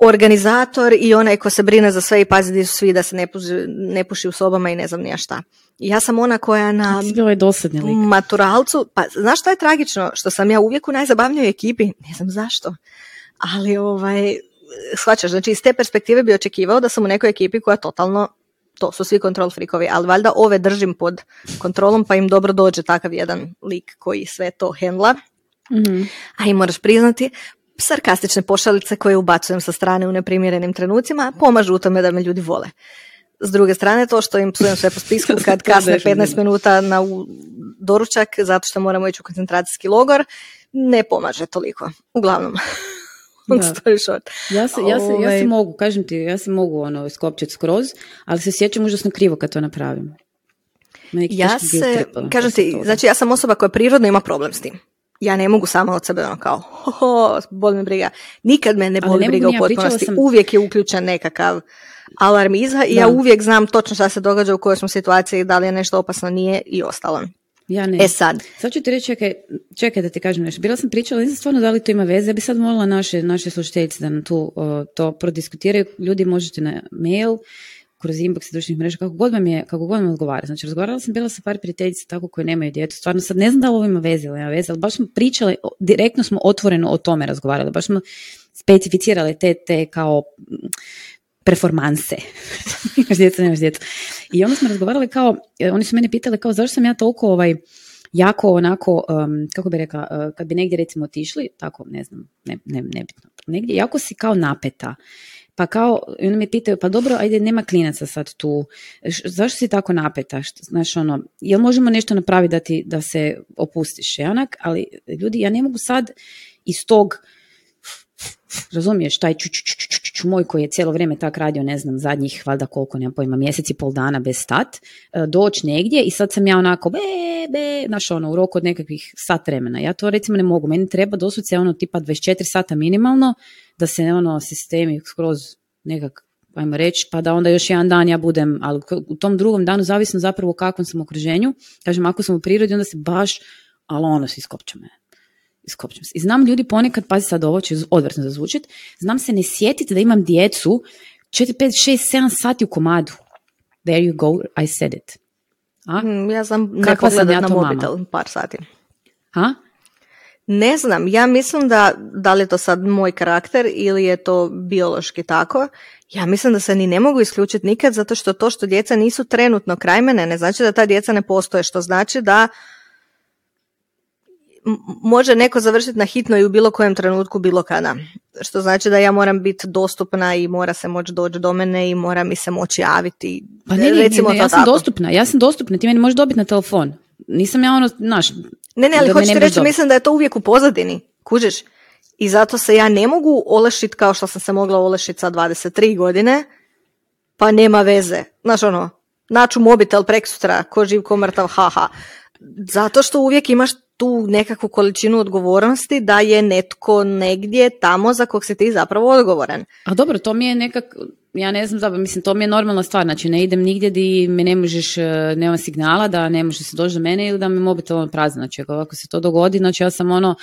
[SPEAKER 2] organizator i onaj ko se brine za sve i pazi gdje su svi da se ne puši, ne puši u sobama i ne znam nija šta. Ja sam ona koja na maturalcu, pa znaš šta je tragično? Što sam ja uvijek u najzabavnijoj ekipi, ne znam zašto, ali ovaj, shvaćaš, znači iz te perspektive bi očekivao da sam u nekoj ekipi koja totalno to su svi kontrol frikovi, ali valjda ove držim pod kontrolom pa im dobro dođe takav jedan lik koji sve to hendla. mm A i moraš priznati, sarkastične pošalice koje ubacujem sa strane u neprimjerenim trenucima pomažu u tome da me ljudi vole. S druge strane, to što im psujem sve po spisku kad kasne 15 minuta na doručak zato što moramo ići u koncentracijski logor, ne pomaže toliko. Uglavnom.
[SPEAKER 1] Ja se, ja, se, ja se ovaj- mogu, kažem ti, ja se mogu ono, skopčati skroz, ali se sjećam užasno krivo kad to napravim.
[SPEAKER 2] ja se, kažem ti, znači ja sam osoba koja prirodno ima problem s tim. Ja ne mogu sama od sebe ono kao, ho, boli me briga. Nikad me ne boli briga u potpunosti. Uvijek je uključen nekakav alarm iza i ja uvijek znam točno šta se događa u kojoj smo situaciji, da li je nešto opasno, nije i ostalo.
[SPEAKER 1] Ja ne.
[SPEAKER 2] E sad.
[SPEAKER 1] Sad ću ti reći, čekaj, čekaj da ti kažem nešto. Bila sam pričala, nisam stvarno da li to ima veze. Ja bi sad molila naše, naše slušateljice da nam tu to prodiskutiraju. Ljudi možete na mail, kroz inbox društvenih mreža, kako god vam je, kako god vam odgovara. Znači, razgovarala sam bila sa par prijateljica tako koje nemaju djetu. Stvarno sad ne znam da li ovo ima veze ili nema veze, ali baš smo pričali, direktno smo otvoreno o tome razgovarali. Baš smo specificirali te, te kao performanse. imaš djecu, nemaš djecu. I onda smo razgovarali kao, e, oni su mene pitali kao zašto sam ja toliko ovaj, jako onako, kako bi rekla, uh, kad bi negdje recimo otišli, tako ne znam, ne, ne, nebitno, negdje, jako si kao napeta. Pa kao, i onda me pitaju, pa dobro, ajde, nema klinaca sad tu, zašto si tako napeta? Znaš, ono, jel možemo nešto napraviti da, ti, da se opustiš? Ja onak, ali ljudi, ja ne mogu sad iz tog, razumiješ, taj ču, ču, moj koji je cijelo vrijeme tak radio, ne znam, zadnjih, valjda koliko, nemam pojma, mjesec i pol dana bez stat, e, doći negdje i sad sam ja onako, be, be, znaš, ono, u roku od nekakvih sat vremena. Ja to recimo ne mogu, meni treba doslovce ono tipa 24 sata minimalno, da se ono sistemi skroz nekak ajmo reći, pa da onda još jedan dan ja budem, ali u tom drugom danu zavisno zapravo u kakvom sam okruženju, kažem ako sam u prirodi onda se baš, ali ono se iskopče me. Iskopčem se. I znam ljudi ponekad, pazi sad ovo će odvrtno zazvučiti, znam se ne sjetiti da imam djecu 4, 5, 6, 7 sati u komadu. There you go, I said it.
[SPEAKER 2] A? Mm, ja znam ne sam ja na mobitel mama? par sati.
[SPEAKER 1] Ha?
[SPEAKER 2] Ne znam, ja mislim da, da li je to sad moj karakter ili je to biološki tako, ja mislim da se ni ne mogu isključiti nikad zato što to što djeca nisu trenutno kraj mene ne znači da ta djeca ne postoje, što znači da može neko završiti na hitno i u bilo kojem trenutku bilo kada. Što znači da ja moram biti dostupna i mora se moći doći do mene i mora mi se moći javiti.
[SPEAKER 1] Pa ne, ne, Recimo ne, ja sam dostupna, ja sam dostupna, ti meni možeš dobiti na telefon. Nisam ja ono, znaš...
[SPEAKER 2] Ne, ne, ali hoću ti reći, mislim da je to uvijek u pozadini, kužiš? I zato se ja ne mogu olešiti kao što sam se mogla olešiti sa 23 godine, pa nema veze. Znaš ono, naću mobitel prek sutra, ko živ, ko mrtav, haha. Zato što uvijek imaš tu nekakvu količinu odgovornosti da je netko negdje tamo za kog si ti zapravo odgovoran.
[SPEAKER 1] A dobro, to mi je nekak, ja ne znam, zapravo, mislim, to mi je normalna stvar, znači ne idem nigdje di me ne možeš, e, nema signala, da ne možeš se doći do mene ili da mi mobitel ono prazan, znači ako se to dogodi, znači ja sam ono,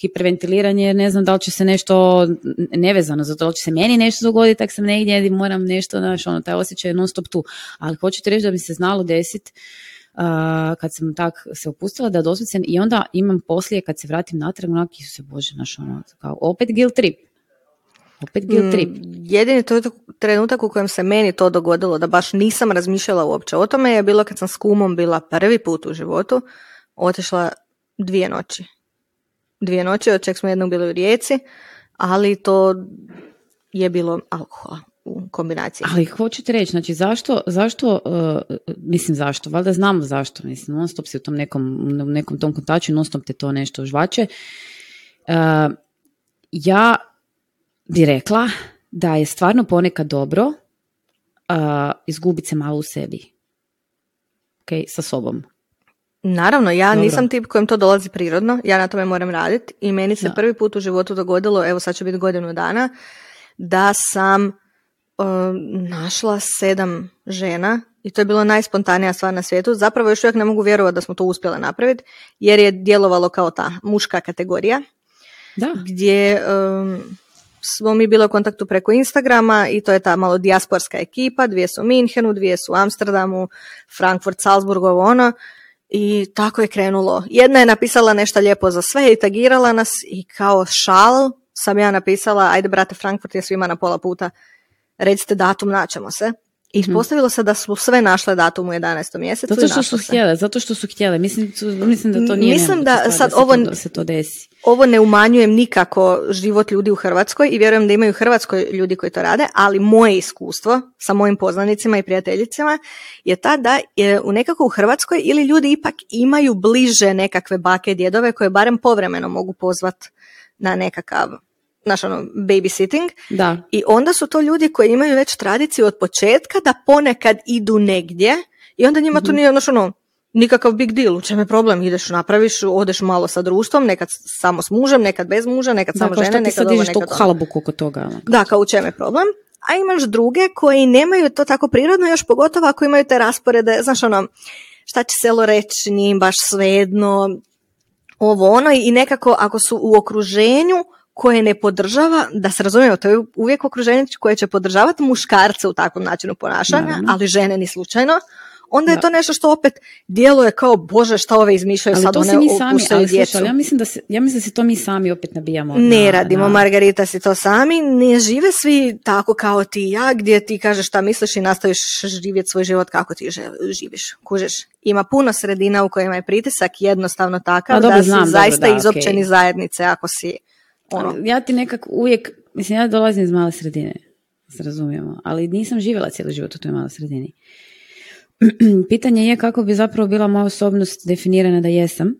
[SPEAKER 1] hiperventiliranje ne znam da li će se nešto nevezano za to, da li će se meni nešto dogoditi, tak sam negdje moram nešto, znaš, ono, taj osjećaj je non stop tu. Ali hoću ti reći da bi se znalo desiti kad sam tak se opustila da doslovce i onda imam poslije kad se vratim natrag onak se bože naš ono kao opet guilt trip. Opet guilt mm, trip.
[SPEAKER 2] jedini trenutak u kojem se meni to dogodilo da baš nisam razmišljala uopće o tome je bilo kad sam s kumom bila prvi put u životu otišla dvije noći. Dvije noći od čeg smo jednog bili u Rijeci ali to je bilo alkohola u kombinaciji.
[SPEAKER 1] Ali hoću ti reći, znači zašto, zašto uh, mislim zašto, valjda znamo zašto, mislim, non stop si u tom nekom, u nekom tom kontaču, non stop te to nešto žvače. Uh, ja bi rekla da je stvarno ponekad dobro uh, izgubiti se malo u sebi. Ok, sa sobom.
[SPEAKER 2] Naravno, ja nisam tip kojem to dolazi prirodno, ja na tome moram raditi i meni se prvi put u životu dogodilo, evo sad će biti godinu dana, da sam našla sedam žena i to je bilo najspontanija stvar na svijetu. Zapravo još uvijek ne mogu vjerovati da smo to uspjele napraviti jer je djelovalo kao ta muška kategorija
[SPEAKER 1] da.
[SPEAKER 2] gdje um, smo mi bili u kontaktu preko Instagrama i to je ta malo dijasporska ekipa, dvije su u Minhenu, dvije su u Amsterdamu, Frankfurt, Salzburg, ovo ono. I tako je krenulo. Jedna je napisala nešto lijepo za sve i tagirala nas i kao šal sam ja napisala, ajde brate, Frankfurt je svima na pola puta recite datum, naćemo se. I mhm. ispostavilo se da su sve našle datum u 11. mjesecu.
[SPEAKER 1] Zato što su htjele, zato što su htjele. Mislim, mislim da to nije
[SPEAKER 2] Mislim da sad ovo,
[SPEAKER 1] da se to desi.
[SPEAKER 2] Ovo ne umanjujem nikako život ljudi u Hrvatskoj i vjerujem da imaju u Hrvatskoj ljudi koji to rade, ali moje iskustvo sa mojim poznanicima i prijateljicama je ta da je u nekako u Hrvatskoj ili ljudi ipak imaju bliže nekakve bake djedove koje barem povremeno mogu pozvat na nekakav naš ono, babysitting.
[SPEAKER 1] Da.
[SPEAKER 2] I onda su to ljudi koji imaju već tradiciju od početka da ponekad idu negdje i onda njima to mhm. nije ono, nikakav big deal, u čem je problem, ideš napraviš, odeš malo sa društvom, nekad samo s mužem, nekad bez muža, nekad samo žene, nekad ovo, nekad
[SPEAKER 1] ono. halabuku oko toga. Ono,
[SPEAKER 2] da, kao u čem je problem. A imaš druge koji nemaju to tako prirodno, još pogotovo ako imaju te rasporede, znaš ono, šta će selo reći, nije im baš svejedno, ovo ono i nekako ako su u okruženju koje ne podržava, da se razumijemo, to je uvijek okruženje koje će podržavati muškarce u takvom načinu ponašanja, ali žene ni slučajno, onda je to nešto što opet djeluje kao bože šta ove izmišljaju
[SPEAKER 1] ali
[SPEAKER 2] sad
[SPEAKER 1] to one mi sami, ali djecu. ja mislim da se, ja mislim da se to mi sami opet nabijamo.
[SPEAKER 2] Ne radimo, Margarita, si to sami, ne žive svi tako kao ti i ja, gdje ti kažeš šta misliš i nastaviš živjeti svoj život kako ti živiš, kužeš. Ima puno sredina u kojima je pritisak jednostavno takav da si zaista izopćeni zajednice ako si ono.
[SPEAKER 1] Ja ti nekako uvijek, mislim ja dolazim iz male sredine. se razumijemo, ali nisam živjela cijeli život u toj maloj sredini. Pitanje je kako bi zapravo bila moja osobnost definirana da jesam,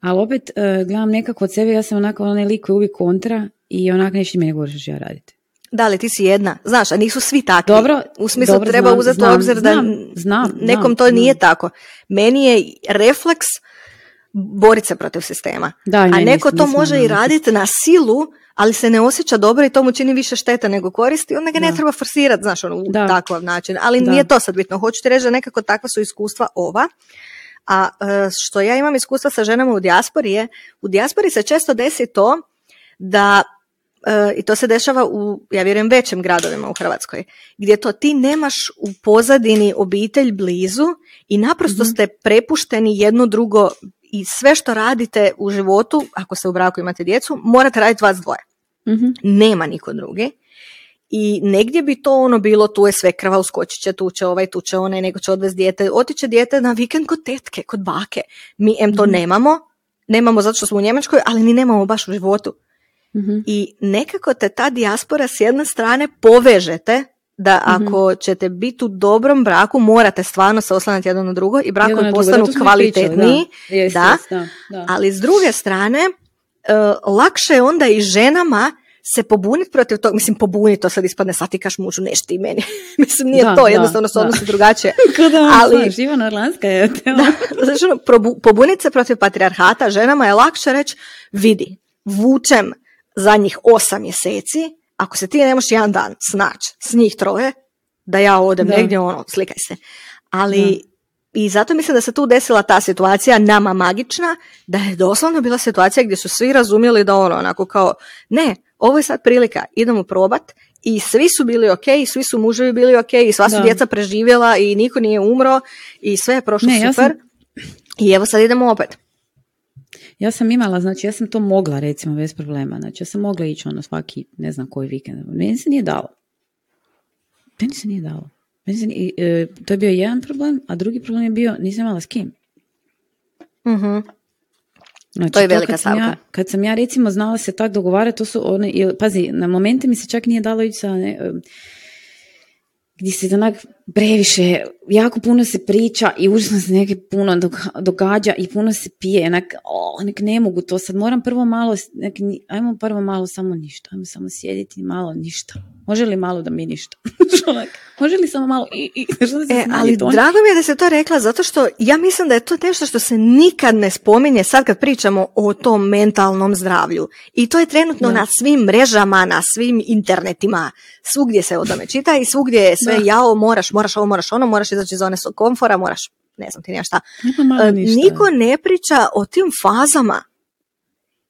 [SPEAKER 1] ali opet uh, gledam nekako od sebe, ja sam onako onaj lik koji uvijek kontra i onak nešto mi ne govoriš što ja raditi.
[SPEAKER 2] Da li ti si jedna? Znaš, a nisu svi takvi.
[SPEAKER 1] Dobro,
[SPEAKER 2] U smislu
[SPEAKER 1] dobro,
[SPEAKER 2] treba
[SPEAKER 1] znam,
[SPEAKER 2] uzeti u
[SPEAKER 1] znam,
[SPEAKER 2] obzir da
[SPEAKER 1] znam, znam,
[SPEAKER 2] nekom
[SPEAKER 1] znam,
[SPEAKER 2] to nije tako. Meni je refleks boriti se protiv sistema.
[SPEAKER 1] Da,
[SPEAKER 2] a neko
[SPEAKER 1] isto,
[SPEAKER 2] to
[SPEAKER 1] mislim,
[SPEAKER 2] može i raditi na silu, ali se ne osjeća dobro i to mu čini više šteta nego koristi, onda ga ne
[SPEAKER 1] Da.
[SPEAKER 2] treba forsirati, znaš, ono, u
[SPEAKER 1] Da.
[SPEAKER 2] takav način. Ali
[SPEAKER 1] Da.
[SPEAKER 2] nije to sad bitno. Hoću ti reći da nekako takva su iskustva ova. A e, što ja imam iskustva sa ženama u dijaspori je, u dijaspori se često desi to da e, i to se dešava u, ja vjerujem, većim gradovima u Hrvatskoj, gdje to ti nemaš u pozadini obitelj blizu i naprosto ste prepušteni jedno drugo i sve što radite u životu, ako se u braku imate djecu, morate raditi vas dvoje.
[SPEAKER 1] Mhm.
[SPEAKER 2] Nema niko drugi. I negdje bi to ono bilo, tu je sve krva, uskočit će, tu će ovaj, tu će onaj, nego će odvesti dijete, otiće dijete na vikend kod tetke, kod bake. Mi em to nemamo, nemamo zato što smo u Njemačkoj, ali ni nemamo baš u životu.
[SPEAKER 1] Mhm.
[SPEAKER 2] I nekako te ta dijaspora s jedne strane povežete da ako ćete biti u dobrom braku morate stvarno se oslanjati jedno na drugo i brakovi
[SPEAKER 1] na drugo,
[SPEAKER 2] postanu
[SPEAKER 1] i
[SPEAKER 2] kvalitetniji.
[SPEAKER 1] Da, Jest,
[SPEAKER 2] da.
[SPEAKER 1] jest, da, da.
[SPEAKER 2] Ali s druge strane, e, lakše je onda i ženama se pobuniti protiv toga, mislim pobuniti, to sad ispadne sad ti kaš mužu nešto ti meni. mislim nije
[SPEAKER 1] Da,
[SPEAKER 2] to,
[SPEAKER 1] da,
[SPEAKER 2] jednostavno su odnosi drugačije.
[SPEAKER 1] Kada
[SPEAKER 2] ali-
[SPEAKER 1] ali... Ivana Orlanska je
[SPEAKER 2] da, znači, ono, probu- pobuniti se protiv patrijarhata ženama je lakše reći, vidi, vučem zadnjih osam mjeseci, ako se ti ne možeš jedan dan snaći s njih troje, da ja odem
[SPEAKER 1] Da.
[SPEAKER 2] negdje, ono, slikaj se. Ali, i zato mislim da se tu desila ta situacija nama magična, da je doslovno bila situacija gdje su svi razumjeli da ono, onako kao, ne, ovo je sad prilika, idemo probat, i svi su bili ok, i svi su muževi bili ok, i sva su
[SPEAKER 1] Da.
[SPEAKER 2] djeca preživjela i niko nije umro i sve je prošlo
[SPEAKER 1] Ne, ja
[SPEAKER 2] super.
[SPEAKER 1] sam-
[SPEAKER 2] I evo sad idemo opet.
[SPEAKER 1] Ja sam imala, znači ja sam to mogla recimo bez problema, znači ja sam mogla ići ono svaki ne znam koji vikend, meni se nije dalo. Meni se nije dalo. Meni se nije- e, to je bio jedan problem, a drugi problem je bio nisam imala s kim.
[SPEAKER 2] Mhm.
[SPEAKER 1] Znači,
[SPEAKER 2] To je velika
[SPEAKER 1] kad sam, ja,
[SPEAKER 2] stavka.
[SPEAKER 1] kad sam ja recimo znala se tak dogovarati, to su one, pazi, na momente mi se čak nije dalo ići sa, ne, gdje se onak previše, jako puno se priča i užasno se neke puno doga- događa i puno se pije, onak, o, nek ne mogu to, sad moram prvo malo, nek, ajmo prvo malo samo ništa, ajmo samo sjediti malo ništa. Može li malo da mi ništa? Onak, Može li samo malo i, i što da se
[SPEAKER 2] E, ali
[SPEAKER 1] ton?
[SPEAKER 2] drago mi je da se to rekla, zato što ja mislim da je to nešto što se nikad ne spominje sad kad pričamo o tom mentalnom zdravlju. I to je trenutno
[SPEAKER 1] Da.
[SPEAKER 2] na svim mrežama, na svim internetima, svugdje se o tome čita i svugdje je sve
[SPEAKER 1] Da.
[SPEAKER 2] jao, moraš, moraš ovo, moraš ono, moraš izaći iz zone komfora, moraš, ne znam ti šta. E. Niko ne priča o tim fazama.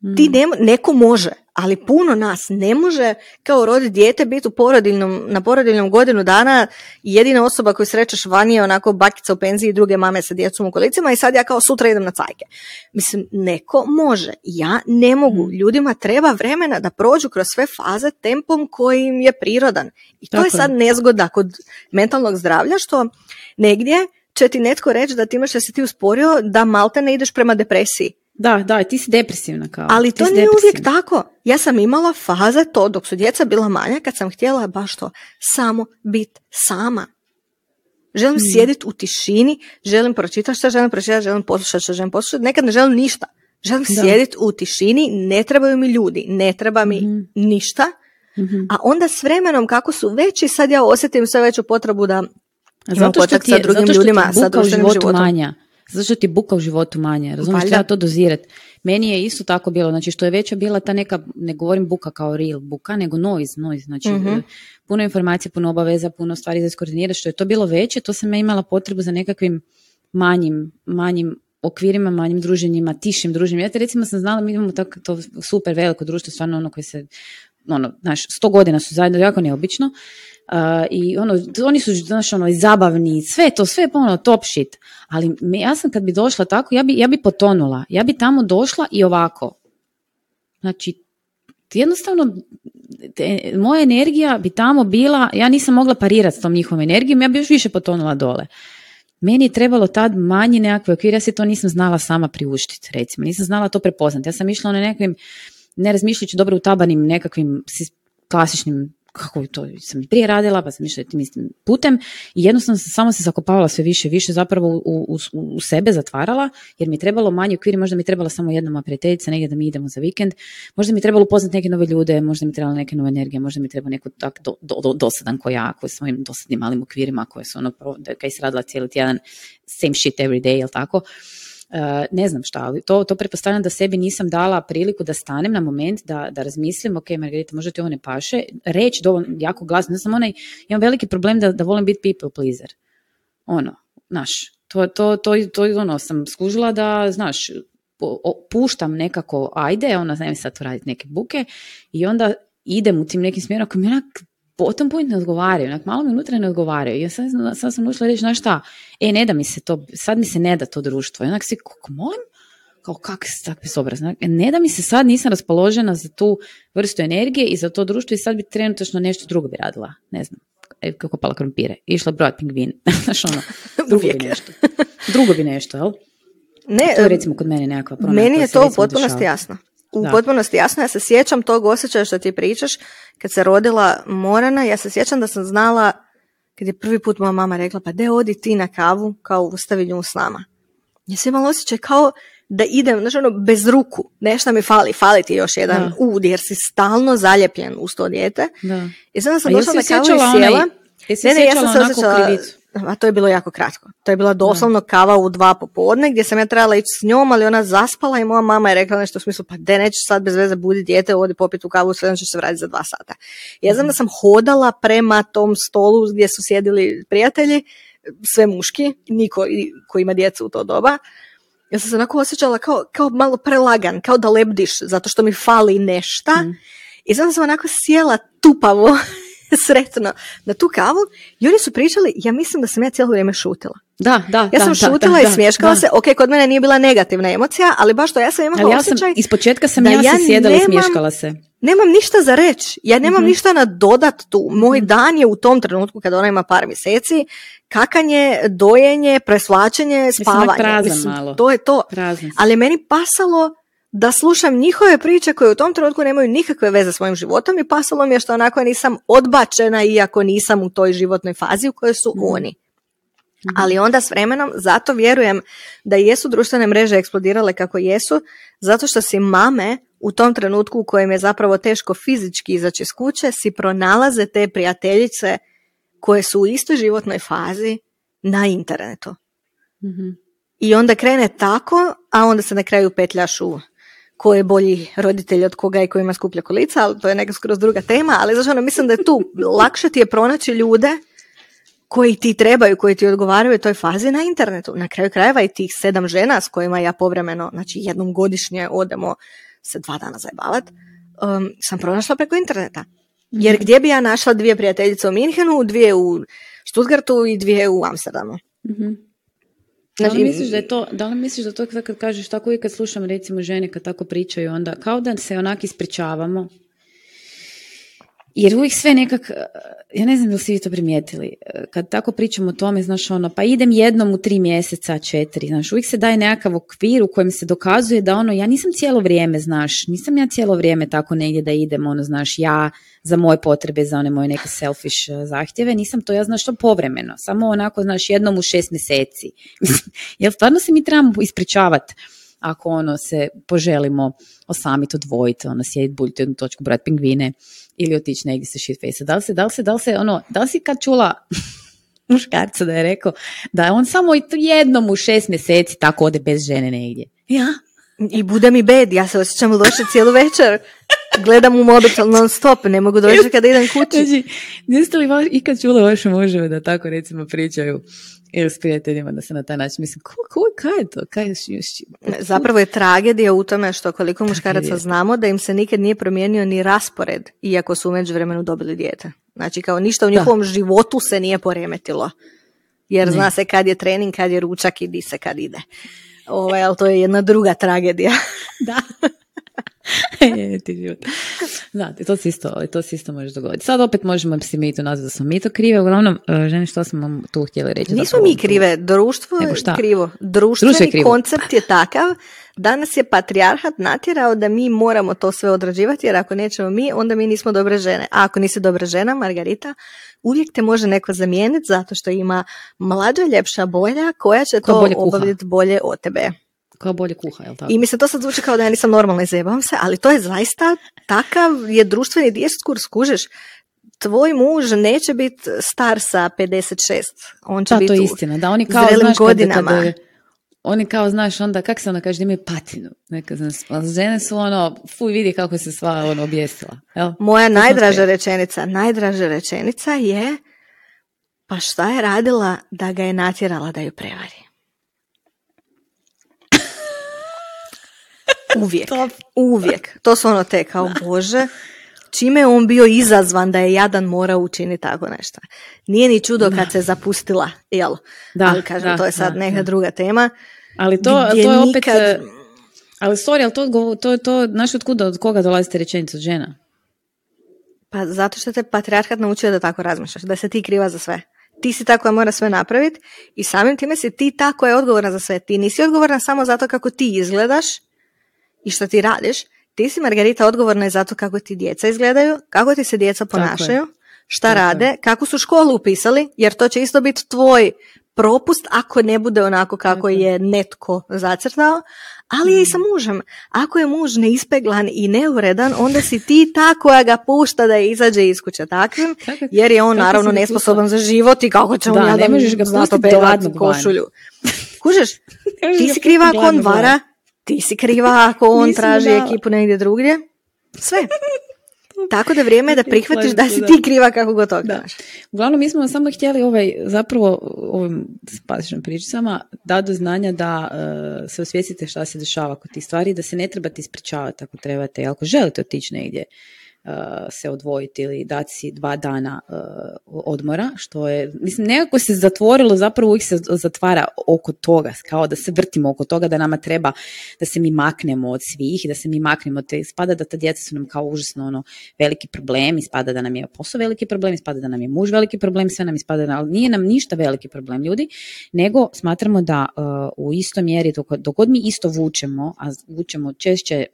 [SPEAKER 1] Mm.
[SPEAKER 2] Ti ne, neko može, ali puno nas ne može kao roditi dijete biti u porodiljnom, na porodiljnom godinu dana jedina osoba koju srećeš vani je onako bakica u penziji i druge mame sa djecom u kolicima i sad ja kao sutra idem na cajke. Mislim, neko može, ja ne mogu.
[SPEAKER 1] Mm.
[SPEAKER 2] Ljudima treba vremena da prođu kroz sve faze tempom koji im je prirodan. I to
[SPEAKER 1] Tako
[SPEAKER 2] je sad nezgoda kod mentalnog zdravlja što negdje će ti netko reći da ti imaš da si ti usporio da malte ne ideš prema depresiji.
[SPEAKER 1] Da, da, ti si depresivna kao.
[SPEAKER 2] Ali
[SPEAKER 1] ti
[SPEAKER 2] to nije uvijek
[SPEAKER 1] depresivna.
[SPEAKER 2] tako. Ja sam imala faze to dok su djeca bila manja kad sam htjela baš to samo biti sama. Želim
[SPEAKER 1] Hmm.
[SPEAKER 2] sjediti u tišini, želim pročitati što želim pročitati, želim poslušati što želim poslušati. Nekad ne želim ništa. Želim sjediti u tišini, ne trebaju mi ljudi, ne treba mi
[SPEAKER 1] Mhm.
[SPEAKER 2] ništa.
[SPEAKER 1] Mhm.
[SPEAKER 2] A onda s vremenom kako su veći, sad ja osjetim sve veću potrebu da
[SPEAKER 1] Zato što ti
[SPEAKER 2] sa
[SPEAKER 1] je,
[SPEAKER 2] drugim
[SPEAKER 1] zato što ti
[SPEAKER 2] ljudima,
[SPEAKER 1] je
[SPEAKER 2] sa
[SPEAKER 1] buka u životu
[SPEAKER 2] životom.
[SPEAKER 1] manja. Zato što ti buka u životu manja. Razumiješ, treba to dozirati. Meni je isto tako bilo, znači što je veća bila ta neka, ne govorim buka kao real buka, nego noise, noise. Znači
[SPEAKER 2] Mhm.
[SPEAKER 1] e, puno informacija, puno obaveza, puno stvari za iskoordinirati. Što je to bilo veće, to sam ja imala potrebu za nekakvim manjim, manjim okvirima, manjim druženjima, tišim druženjima. Ja te recimo sam znala, mi imamo tako, to super veliko društvo, stvarno ono koje se, ono, znaš, sto godina su zajedno, jako neobično. Uh, I ono, oni su, znaš, ono, zabavni, sve to, sve je ono top shit. Ali ja sam kad bi došla tako, ja bi, ja bi potonula. Ja bi tamo došla i ovako. Znači, jednostavno, te- moja energija bi tamo bila, ja nisam mogla parirati s tom njihovom energijom, ja bi još više potonula dole. Meni je trebalo tad manji nekakve okvir, ja se to nisam znala sama priuštiti, recimo. Nisam znala to prepoznati. Ja sam išla na nekakvim, ne razmišljajući dobro utabanim nekakvim klasičnim kako to sam i prije radila, pa sam išla tim istim putem i jednostavno sam samo se zakopavala sve više i više zapravo u, u, u, sebe zatvarala, jer mi je trebalo manje okviri, možda mi je trebala samo jedna prijateljica negdje da mi idemo za vikend, možda mi je trebalo upoznati neke nove ljude, možda mi je trebala neke nove energije, možda mi je trebalo neko tak do, do, dosadan ko ja, koji svojim dosadnim malim okvirima, koje su ono, kaj se radila cijeli tjedan, same shit every day, jel tako? Eh, ne znam šta, ali to, to pretpostavljam da sebi nisam dala priliku da stanem na moment, da, da razmislim, ok, Margarita, možda ti ovo ne paše, reći dovoljno jako glasno, ne sam onaj, imam veliki problem da, da volim biti people pleaser. Ono, znaš, to, to, to, to, ono, sam skužila da, znaš, puštam nekako, ajde, ona, znam sad raditi neke buke i onda idem u tim nekim smjerom, ako mi onak potom point ne odgovaraju, onak malo mi unutra ne odgovaraju. Ja sad, sad sam ušla reći, znaš šta, e, ne da mi se to, sad mi se ne da to društvo. I onak svi, kako molim? Kao kak se tak ne da mi se sad nisam raspoložena za tu vrstu energije i za to društvo i sad bi trenutačno nešto drugo bi radila. Ne znam, e, kako pala krompire. Išla brojat pingvin. Znaš ono, drugo bi nešto. Drugo bi nešto, jel?
[SPEAKER 2] Ne,
[SPEAKER 1] to je recimo kod mene nekakva
[SPEAKER 2] promjena. Meni je to u potpunosti jasno u potpunosti jasno. Ja se sjećam tog osjećaja što ti pričaš, kad se rodila Morana, ja se sjećam da sam znala, kad je prvi put moja mama rekla, pa de odi ti na kavu, kao ustavi nju s nama. Ja sam imala osjećaj kao da idem, znači ono, bez ruku, nešto mi fali, fali ti još jedan da. ud, jer si stalno zaljepljen uz to dijete. Da. I sad sam došla na kavu i sjela.
[SPEAKER 1] ne, ne, ja sam se osjećala,
[SPEAKER 2] a to je bilo jako kratko. To je bila doslovno kava u dva popodne gdje sam ja trebala ići s njom, ali ona zaspala i moja mama je rekla nešto u smislu pa de nećeš sad bez veze budi dijete, odi popiti u kavu, sve će se vratiti za dva sata. Ja znam da sam hodala prema tom stolu gdje su sjedili prijatelji, sve muški, niko koji ima djecu u to doba. Ja sam se onako osjećala kao, kao malo prelagan, kao da lebdiš, zato što mi fali nešta. Mm. I znam da sam onako sjela tupavo sretno na tu kavu i oni su pričali, ja mislim da sam ja cijelo vrijeme šutila.
[SPEAKER 1] Da, da,
[SPEAKER 2] ja sam šutila i smješkala se, ok, kod mene nije bila negativna emocija, ali baš to ja sam imala ali ja sam,
[SPEAKER 1] Iz početka sam ja, ja se sjedala i smješkala se.
[SPEAKER 2] Nemam ništa za reći, ja nemam mm-hmm. ništa na dodat tu. Moj mm dan je u tom trenutku kada ona ima par mjeseci, kakanje, dojenje, presvlačenje, spavanje.
[SPEAKER 1] Prazan Mislim, malo.
[SPEAKER 2] To je to. Ali meni pasalo da slušam njihove priče koje u tom trenutku nemaju nikakve veze s mojim životom i pasalo mi je što onako nisam odbačena iako nisam u toj životnoj fazi u kojoj su mhm. oni. Mhm. Ali onda s vremenom, zato vjerujem da jesu društvene mreže eksplodirale kako jesu, zato što si mame u tom trenutku u kojem je zapravo teško fizički izaći iz kuće, si pronalaze te prijateljice koje su u istoj životnoj fazi na internetu. mm I onda krene tako, a onda se na kraju petljaš u ko je bolji roditelj od koga i ko ima skuplja kolica, ali to je neka skroz druga tema, ali znači ono, mislim da je tu lakše ti je pronaći ljude koji ti trebaju, koji ti odgovaraju u toj fazi na internetu. Na kraju krajeva i tih sedam žena s kojima ja povremeno, znači jednom godišnje odemo se dva dana zajebavat, um, sam pronašla preko interneta. Jer gdje bi ja našla dvije prijateljice u Minhenu, dvije u Stuttgartu i dvije u Amsterdamu? Mm
[SPEAKER 1] da li, znači, misliš da je to, da li misliš da to kad kažeš tako uvijek kad slušam recimo žene kad tako pričaju onda kao da se onak ispričavamo jer uvijek sve nekak, ja ne znam da li ste to primijetili, kad tako pričamo o tome, znaš ono, pa idem jednom u tri mjeseca, četiri, znaš, uvijek se daje nekakav okvir u kojem se dokazuje da ono, ja nisam cijelo vrijeme, znaš, nisam ja cijelo vrijeme tako negdje da idem, ono, znaš, ja za moje potrebe, za one moje neke selfish eh, zahtjeve, nisam to, ja znaš, to povremeno, samo onako, znaš, jednom u šest mjeseci. Jel stvarno se mi trebamo ispričavati ako ono se poželimo osamiti, odvojiti, ono sjediti, buljiti jednu točku, brati pingvine ili otići negdje sa shitface. Da li se, da li se, da li se, ono, da li si kad čula muškarca da je rekao da on samo jednom u šest mjeseci tako ode bez žene negdje. Ja?
[SPEAKER 2] I bude mi bed, ja se osjećam loše cijelu večer. Gledam u mobitel non stop, ne mogu doći kada idem kući.
[SPEAKER 1] Znači, niste li ikad čuli vaše muževe da tako recimo pričaju ili s prijateljima da se na taj način mislim, ko, ko, kaj je to? Kaj je
[SPEAKER 2] Zapravo je tragedija u tome što koliko muškaraca znamo da im se nikad nije promijenio ni raspored, iako su u međuvremenu dobili dijete. Znači kao ništa u njihovom životu se nije poremetilo. Jer zna se kad je trening, kad je ručak i di se kad ide. Ovaj, ali to je jedna druga tragedija.
[SPEAKER 1] da. je, ti život. Da, to se isto, to se isto može dogoditi. Sad opet možemo si mi to nazvati da smo mi to krive. Uglavnom, e, žene, što smo vam tu htjeli reći?
[SPEAKER 2] Nismo mi krive, društvo je krivo. Društveni krivo. koncept je takav da nas je patrijarhat natjerao da mi moramo to sve odrađivati, jer ako nećemo mi, onda mi nismo dobre žene. A ako nisi dobra žena, Margarita, uvijek te može neko zamijeniti zato što ima mlađa, ljepša, bolja koja će to obaviti bolje od tebe
[SPEAKER 1] kao bolje kuha, jel tako?
[SPEAKER 2] I mislim, to sad zvuči kao da ja nisam normalna i zajebavam se, ali to je zaista takav je društveni diskurs, kužeš. Tvoj muž neće biti star sa 56, on će
[SPEAKER 1] da,
[SPEAKER 2] biti
[SPEAKER 1] to je istina, da oni kao, znaš, godinama. Kada, oni kao, znaš, onda, kak se ona kaže, da imaju patinu. Neka, znaš, žene su ono, fuj, vidi kako se sva ono objesila. Jel?
[SPEAKER 2] Moja najdraža rečenica, najdraža rečenica je, pa šta je radila da ga je natjerala da ju prevari? Uvijek, uvijek. To su ono te kao, bože, čime je on bio izazvan da je jadan mora učiniti tako nešto. Nije ni čudo kad se zapustila, jel? Da, ali kažem, to je sad neka druga tema.
[SPEAKER 1] Ali to, to je opet... E, ali sorry, ali to, to, to, znaš od kuda, od koga dolazite rečenica od žena?
[SPEAKER 2] Pa zato što te patrijarhat naučio da tako razmišljaš, da se ti kriva za sve. Ti si ta koja mora sve napraviti i samim time si ti ta koja je odgovorna za sve. Ti nisi odgovorna samo zato kako ti izgledaš, i što ti radiš, ti si Margarita odgovorna je za to kako ti djeca izgledaju, kako ti se djeca ponašaju, šta rade, kako su školu upisali, jer to će isto biti tvoj propust ako ne bude onako kako je. netko zacrtao, ali je i sa mm. mužem. Ako je muž neispeglan i neuredan, onda si ti ta koja ga pušta da izađe iz kuće takvim, jer je on naravno nesposoban za život i kako će on
[SPEAKER 1] da, ne možeš ga pustiti
[SPEAKER 2] košulju. Kužeš, ti si kriva ako on vara, ti si kriva ako on traži ekipu negdje drugdje. Sve. Tako da vrijeme je da prihvatiš da si ti kriva kako god to
[SPEAKER 1] da. Uglavnom, mi smo samo htjeli ovaj, zapravo ovim spasičnim pričicama da do znanja da uh, se osvijestite šta se dešava kod tih stvari, da se ne trebate ispričavati ako trebate, ako želite otići negdje Uh, se odvojiti ili dati si dva dana uh, odmora, što je, mislim, nekako se zatvorilo, zapravo uvijek se zatvara oko toga, kao da se vrtimo oko toga, da nama treba da se mi maknemo od svih i da se mi maknemo te, spada da ta djeca su nam kao užasno ono, veliki problem, ispada da nam je posao veliki problem, ispada da nam je muž veliki problem, sve nam ispada, da, ali nije nam ništa veliki problem ljudi, nego smatramo da uh, u istoj mjeri, dok, dok god mi isto vučemo, a vučemo češće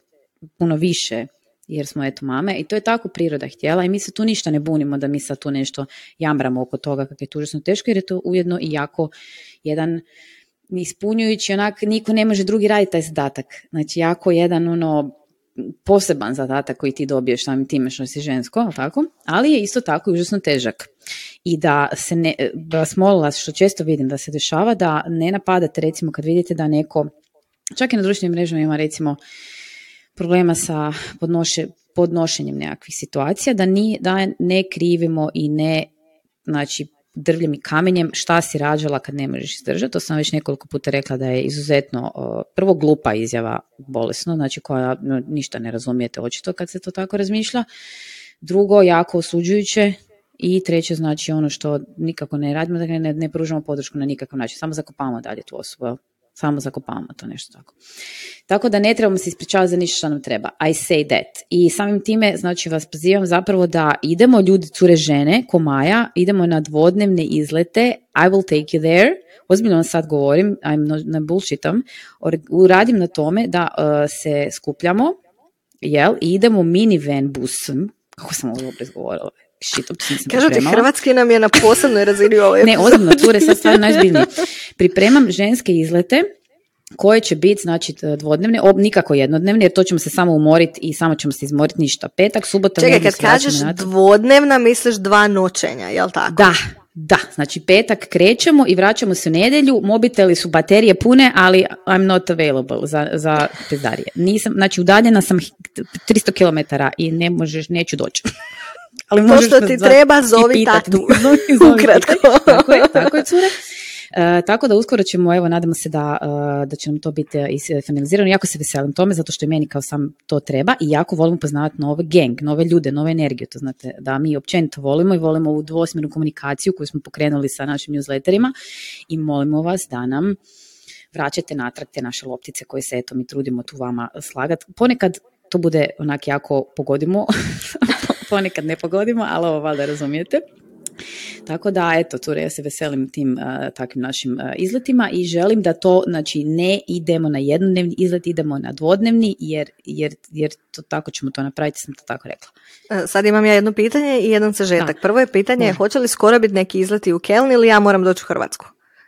[SPEAKER 1] puno više jer smo eto mame i to je tako priroda htjela i mi se tu ništa ne bunimo da mi sad tu nešto jamramo oko toga kako je to užasno teško jer je to ujedno i jako jedan ispunjujući onak niko ne može drugi raditi taj zadatak. Znači jako jedan ono poseban zadatak koji ti dobiješ samim time što si žensko, tako? ali je isto tako i užasno težak. I da se ne, da vas molila, što često vidim da se dešava, da ne napadate recimo kad vidite da neko, čak i na društvenim mrežama ima recimo problema sa podnoše, podnošenjem nekakvih situacija, da, ni, da ne krivimo i ne znači, drvljem i kamenjem šta si rađala kad ne možeš izdržati. To sam već nekoliko puta rekla da je izuzetno prvo glupa izjava bolesno, znači koja ništa ne razumijete očito kad se to tako razmišlja. Drugo, jako osuđujuće i treće, znači ono što nikako ne radimo, dakle ne, ne pružamo podršku na nikakav način, samo zakopavamo dalje tu osobu samo zakopavamo to nešto tako. Tako da ne trebamo se ispričavati za ništa što nam treba. I say that. I samim time, znači vas pozivam zapravo da idemo ljudi, cure žene, ko Maja, idemo na dvodnevne izlete, I will take you there, ozbiljno vam sad govorim, I'm na bullshitom, uradim na tome da uh, se skupljamo, jel, i idemo minivan busom, kako sam ovo dobro izgovorila,
[SPEAKER 2] shit, Kažu ti, hrvatski nam je na posebnoj razini
[SPEAKER 1] ovaj Ne, ozbiljno, cure, sad stvarno najzbiljnije. Pripremam ženske izlete koje će biti znači dvodnevne, ob, nikako jednodnevne, jer to ćemo se samo umoriti i samo ćemo se izmoriti ništa. Petak, subota,
[SPEAKER 2] Čekaj, kad kažeš dvodnevna, misliš dva noćenja, jel tako?
[SPEAKER 1] Da, da, znači petak krećemo i vraćamo se u nedjelju, mobiteli su baterije pune, ali I'm not available za, za pezdarije. Nisam, znači udaljena sam 300 km i ne možeš, neću doći.
[SPEAKER 2] Ali to što ti treba, zovi tatu. Ukratko.
[SPEAKER 1] tako je, tako je, cure. E, tako da uskoro ćemo, evo, nadamo se da, e, da će nam to biti finalizirano. Jako se veselim tome, zato što i meni kao sam to treba i jako volim poznavati nove gang, nove ljude, nove energije. To znate, da mi općenito volimo i volimo ovu dvosmjernu komunikaciju koju smo pokrenuli sa našim newsletterima i molimo vas da nam vraćate natrag te naše loptice koje se eto mi trudimo tu vama slagati. Ponekad to bude onak jako pogodimo, ponekad ne pogodimo, ali ovo valjda razumijete. Tako da, eto, Ture, ja se veselim tim uh, takvim našim uh, izletima i želim da to, znači, ne idemo na jednodnevni izlet, idemo na dvodnevni, jer, jer, jer to, tako ćemo to napraviti, sam to tako rekla.
[SPEAKER 2] E, sad imam ja jedno pitanje i jedan sažetak. Prvo je pitanje, hoće li skoro biti neki izleti u Kelni ili ja moram doći u Hrvatsku?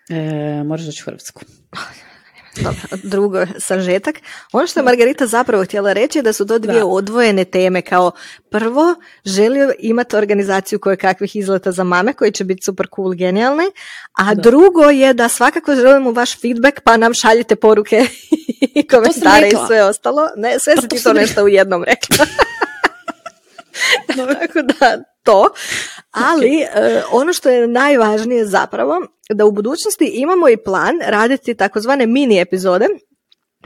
[SPEAKER 1] E, moraš doći u Hrvatsku.
[SPEAKER 2] Dobro, drugo, sažetak. Ono što je Margarita zapravo htjela reći je da su to dvije odvojene teme. Kao prvo, želio imati organizaciju koje kakvih izleta za mame koji će biti super cool, genijalne. A drugo je da svakako želimo vaš feedback pa nam šaljite poruke i komentare i sve ostalo. Ne, sve pa si ti to nešto u jednom rekla. Tako da, to. Ali e, ono što je najvažnije zapravo da u budućnosti imamo i plan raditi takozvane mini epizode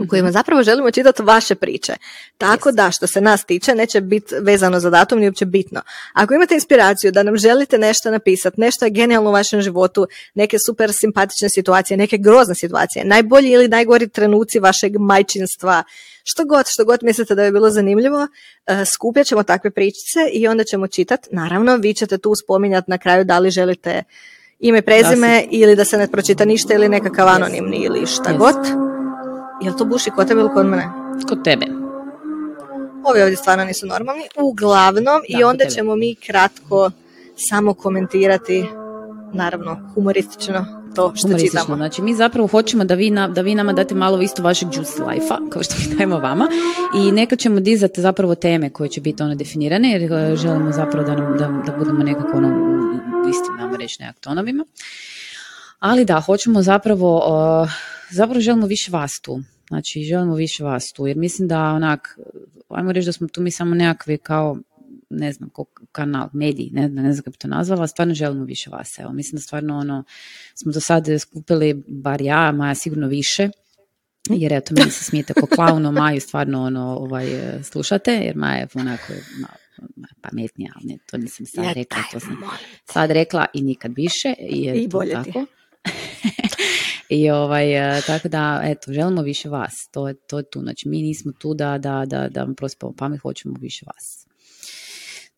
[SPEAKER 2] u kojima mhm. zapravo želimo čitati vaše priče. Tako da, što se nas tiče, neće biti vezano za datum, ni uopće bitno. Ako imate inspiraciju da nam želite nešto napisati, nešto je genijalno u vašem životu, neke super simpatične situacije, neke grozne situacije, najbolji ili najgori trenuci vašeg majčinstva, što god, što god mislite da bi bilo zanimljivo, e, skupljat ćemo takve pričice i onda ćemo čitati. Naravno, vi ćete tu spominjati na kraju da li želite ime, prezime ili da se ne pročita ništa ili nekakav anonimni ili šta god. Jel to buši kod tebe ili kod mene?
[SPEAKER 1] Kod tebe.
[SPEAKER 2] Ovi ovdje stvarno nisu normalni. Uglavnom, i onda ćemo mi kratko samo komentirati, naravno, humoristično to što čitamo.
[SPEAKER 1] Znači, mi zapravo hoćemo da vi, na, da vi nama date malo isto vašeg juice life kao što mi dajemo vama. I neka ćemo dizati zapravo teme koje će biti ono definirane, jer e, želimo zapravo da, nam, da, da budemo nekako ono, u istim, nam reći, nekak tonovima. Ali da, hoćemo zapravo, uh, zapravo želimo više vas tu. Znači, želimo više vas tu, jer mislim da onak, ajmo reći da smo tu mi samo nekakvi kao ne znam, kanal, mediji, ne, ne znam kako bi to nazvala, stvarno želimo više vas. Evo, mislim da stvarno ono, smo do sada skupili, bar ja, Maja sigurno više, jer eto, meni se smijete ko klauno, Maju stvarno ono, ovaj, slušate, jer Maja je onako pametnija, ali ne, to nisam sad rekla, to sam sad rekla i nikad više. I, je
[SPEAKER 2] I bolje tako.
[SPEAKER 1] I ovaj, e, tako da, eto, želimo više vas, to je, to je tu, znači mi nismo tu da, da, da, da vam prospamo pamet, hoćemo više vas.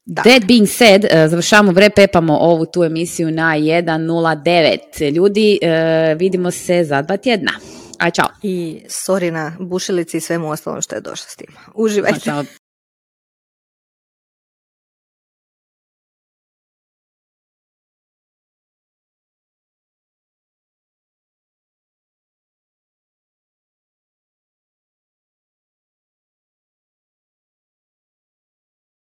[SPEAKER 1] Da. That being said, uh, završavamo vre, pepamo ovu tu emisiju na 1.09. Ljudi, uh, vidimo se za dva tjedna. Aj, čao.
[SPEAKER 2] I sorry na bušilici i svemu ostalom što je došlo s tim. Uživajte.